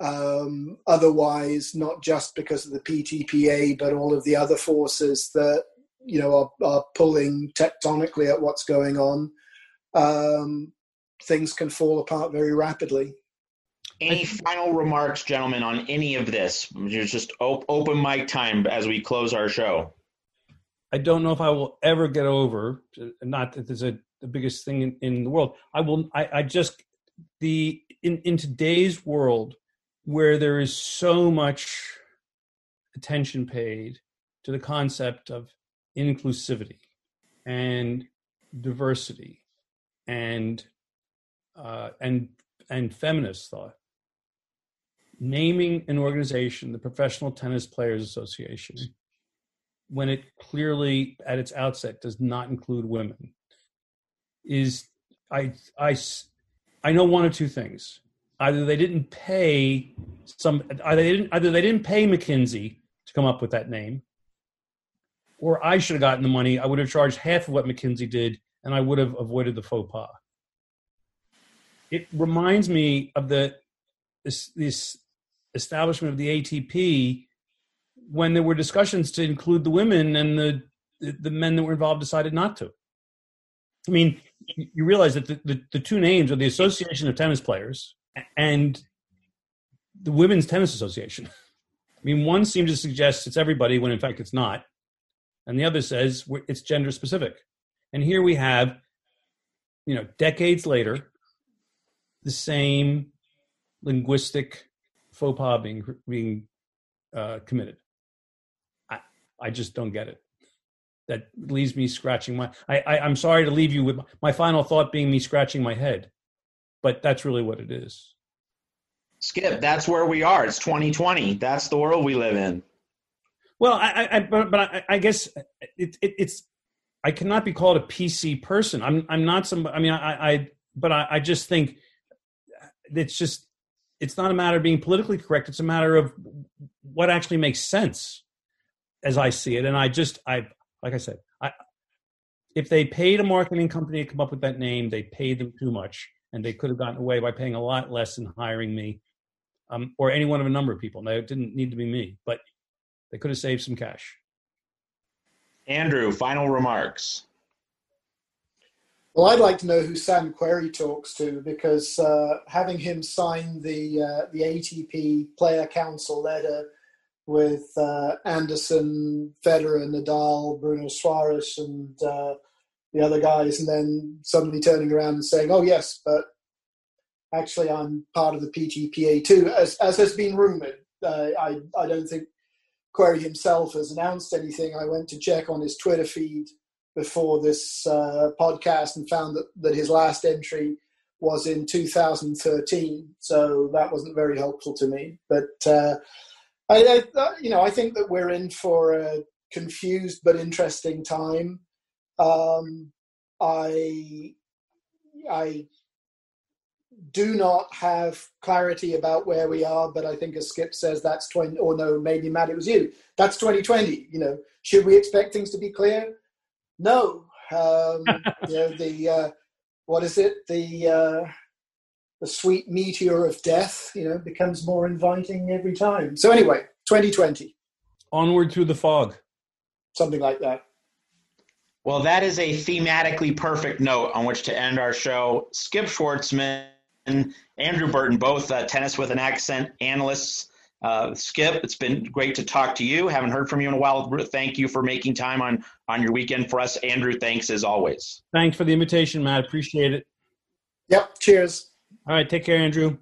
Um, otherwise, not just because of the PTPA, but all of the other forces that you know are, are pulling tectonically at what's going on, um, things can fall apart very rapidly. Any final remarks, gentlemen, on any of this? Just open mic time as we close our show. I don't know if I will ever get over. Not that there's a the biggest thing in, in the world. I will. I, I just the in in today's world where there is so much attention paid to the concept of inclusivity and diversity and uh, and and feminist thought naming an organization, the Professional Tennis Players Association, when it clearly at its outset does not include women, is I I I know one or two things. Either they didn't pay some either they didn't either they didn't pay McKinsey to come up with that name, or I should have gotten the money. I would have charged half of what McKinsey did, and I would have avoided the faux pas. It reminds me of the this this establishment of the ATP when there were discussions to include the women and the the men that were involved decided not to. I mean, you realize that the, the, the two names are the Association of Tennis Players and the Women's Tennis Association. I mean, one seems to suggest it's everybody when in fact it's not, and the other says it's gender specific. And here we have, you know, decades later, the same linguistic faux pas being being uh, committed. I I just don't get it. That leaves me scratching my. I, I I'm sorry to leave you with my final thought being me scratching my head, but that's really what it is. Skip, that's where we are. It's 2020. That's the world we live in. Well, I, I but, but I, I guess it, it, it's I cannot be called a PC person. I'm I'm not some. I mean, I, I but I, I just think it's just it's not a matter of being politically correct. It's a matter of what actually makes sense as I see it. And I just, I, like I said, I, if they paid a marketing company to come up with that name, they paid them too much, and they could have gotten away by paying a lot less and hiring me, um, or any one of a number of people. Now, it didn't need to be me, but they could have saved some cash. Andrew, final remarks. Well, I'd like to know who Sam Querrey talks to because uh, having him sign the uh, the ATP Player Council letter with uh, Anderson, Federer, Nadal, Bruno Soares, and uh, the other guys, and then suddenly turning around and saying, "Oh yes, but actually I'm part of the PTPA too," as as has been rumored. Uh, I I don't think Querrey himself has announced anything. I went to check on his Twitter feed before this uh, podcast and found that, that his last entry was in 2013. So that wasn't very helpful to me. But uh, I, I, you know, I think that we're in for a confused but interesting time. Um, I, I do not have clarity about where we are, but I think as Skip says, that's 20, or no, maybe Matt, it was you. That's 2020. You know, should we expect things to be clear? No, um, you know the uh, what is it? The uh, the sweet meteor of death, you know, becomes more inviting every time. So anyway, 2020. Onward through the fog. Something like that. Well, that is a thematically perfect note on which to end our show. Skip Schwarzman, Andrew Burton, both uh, tennis with an accent analysts uh, Skip, it's been great to talk to you. Haven't heard from you in a while. Thank you for making time on on your weekend for us. Andrew, thanks as always. Thanks for the invitation, Matt. Appreciate it. Yep. Cheers. All right. Take care, Andrew.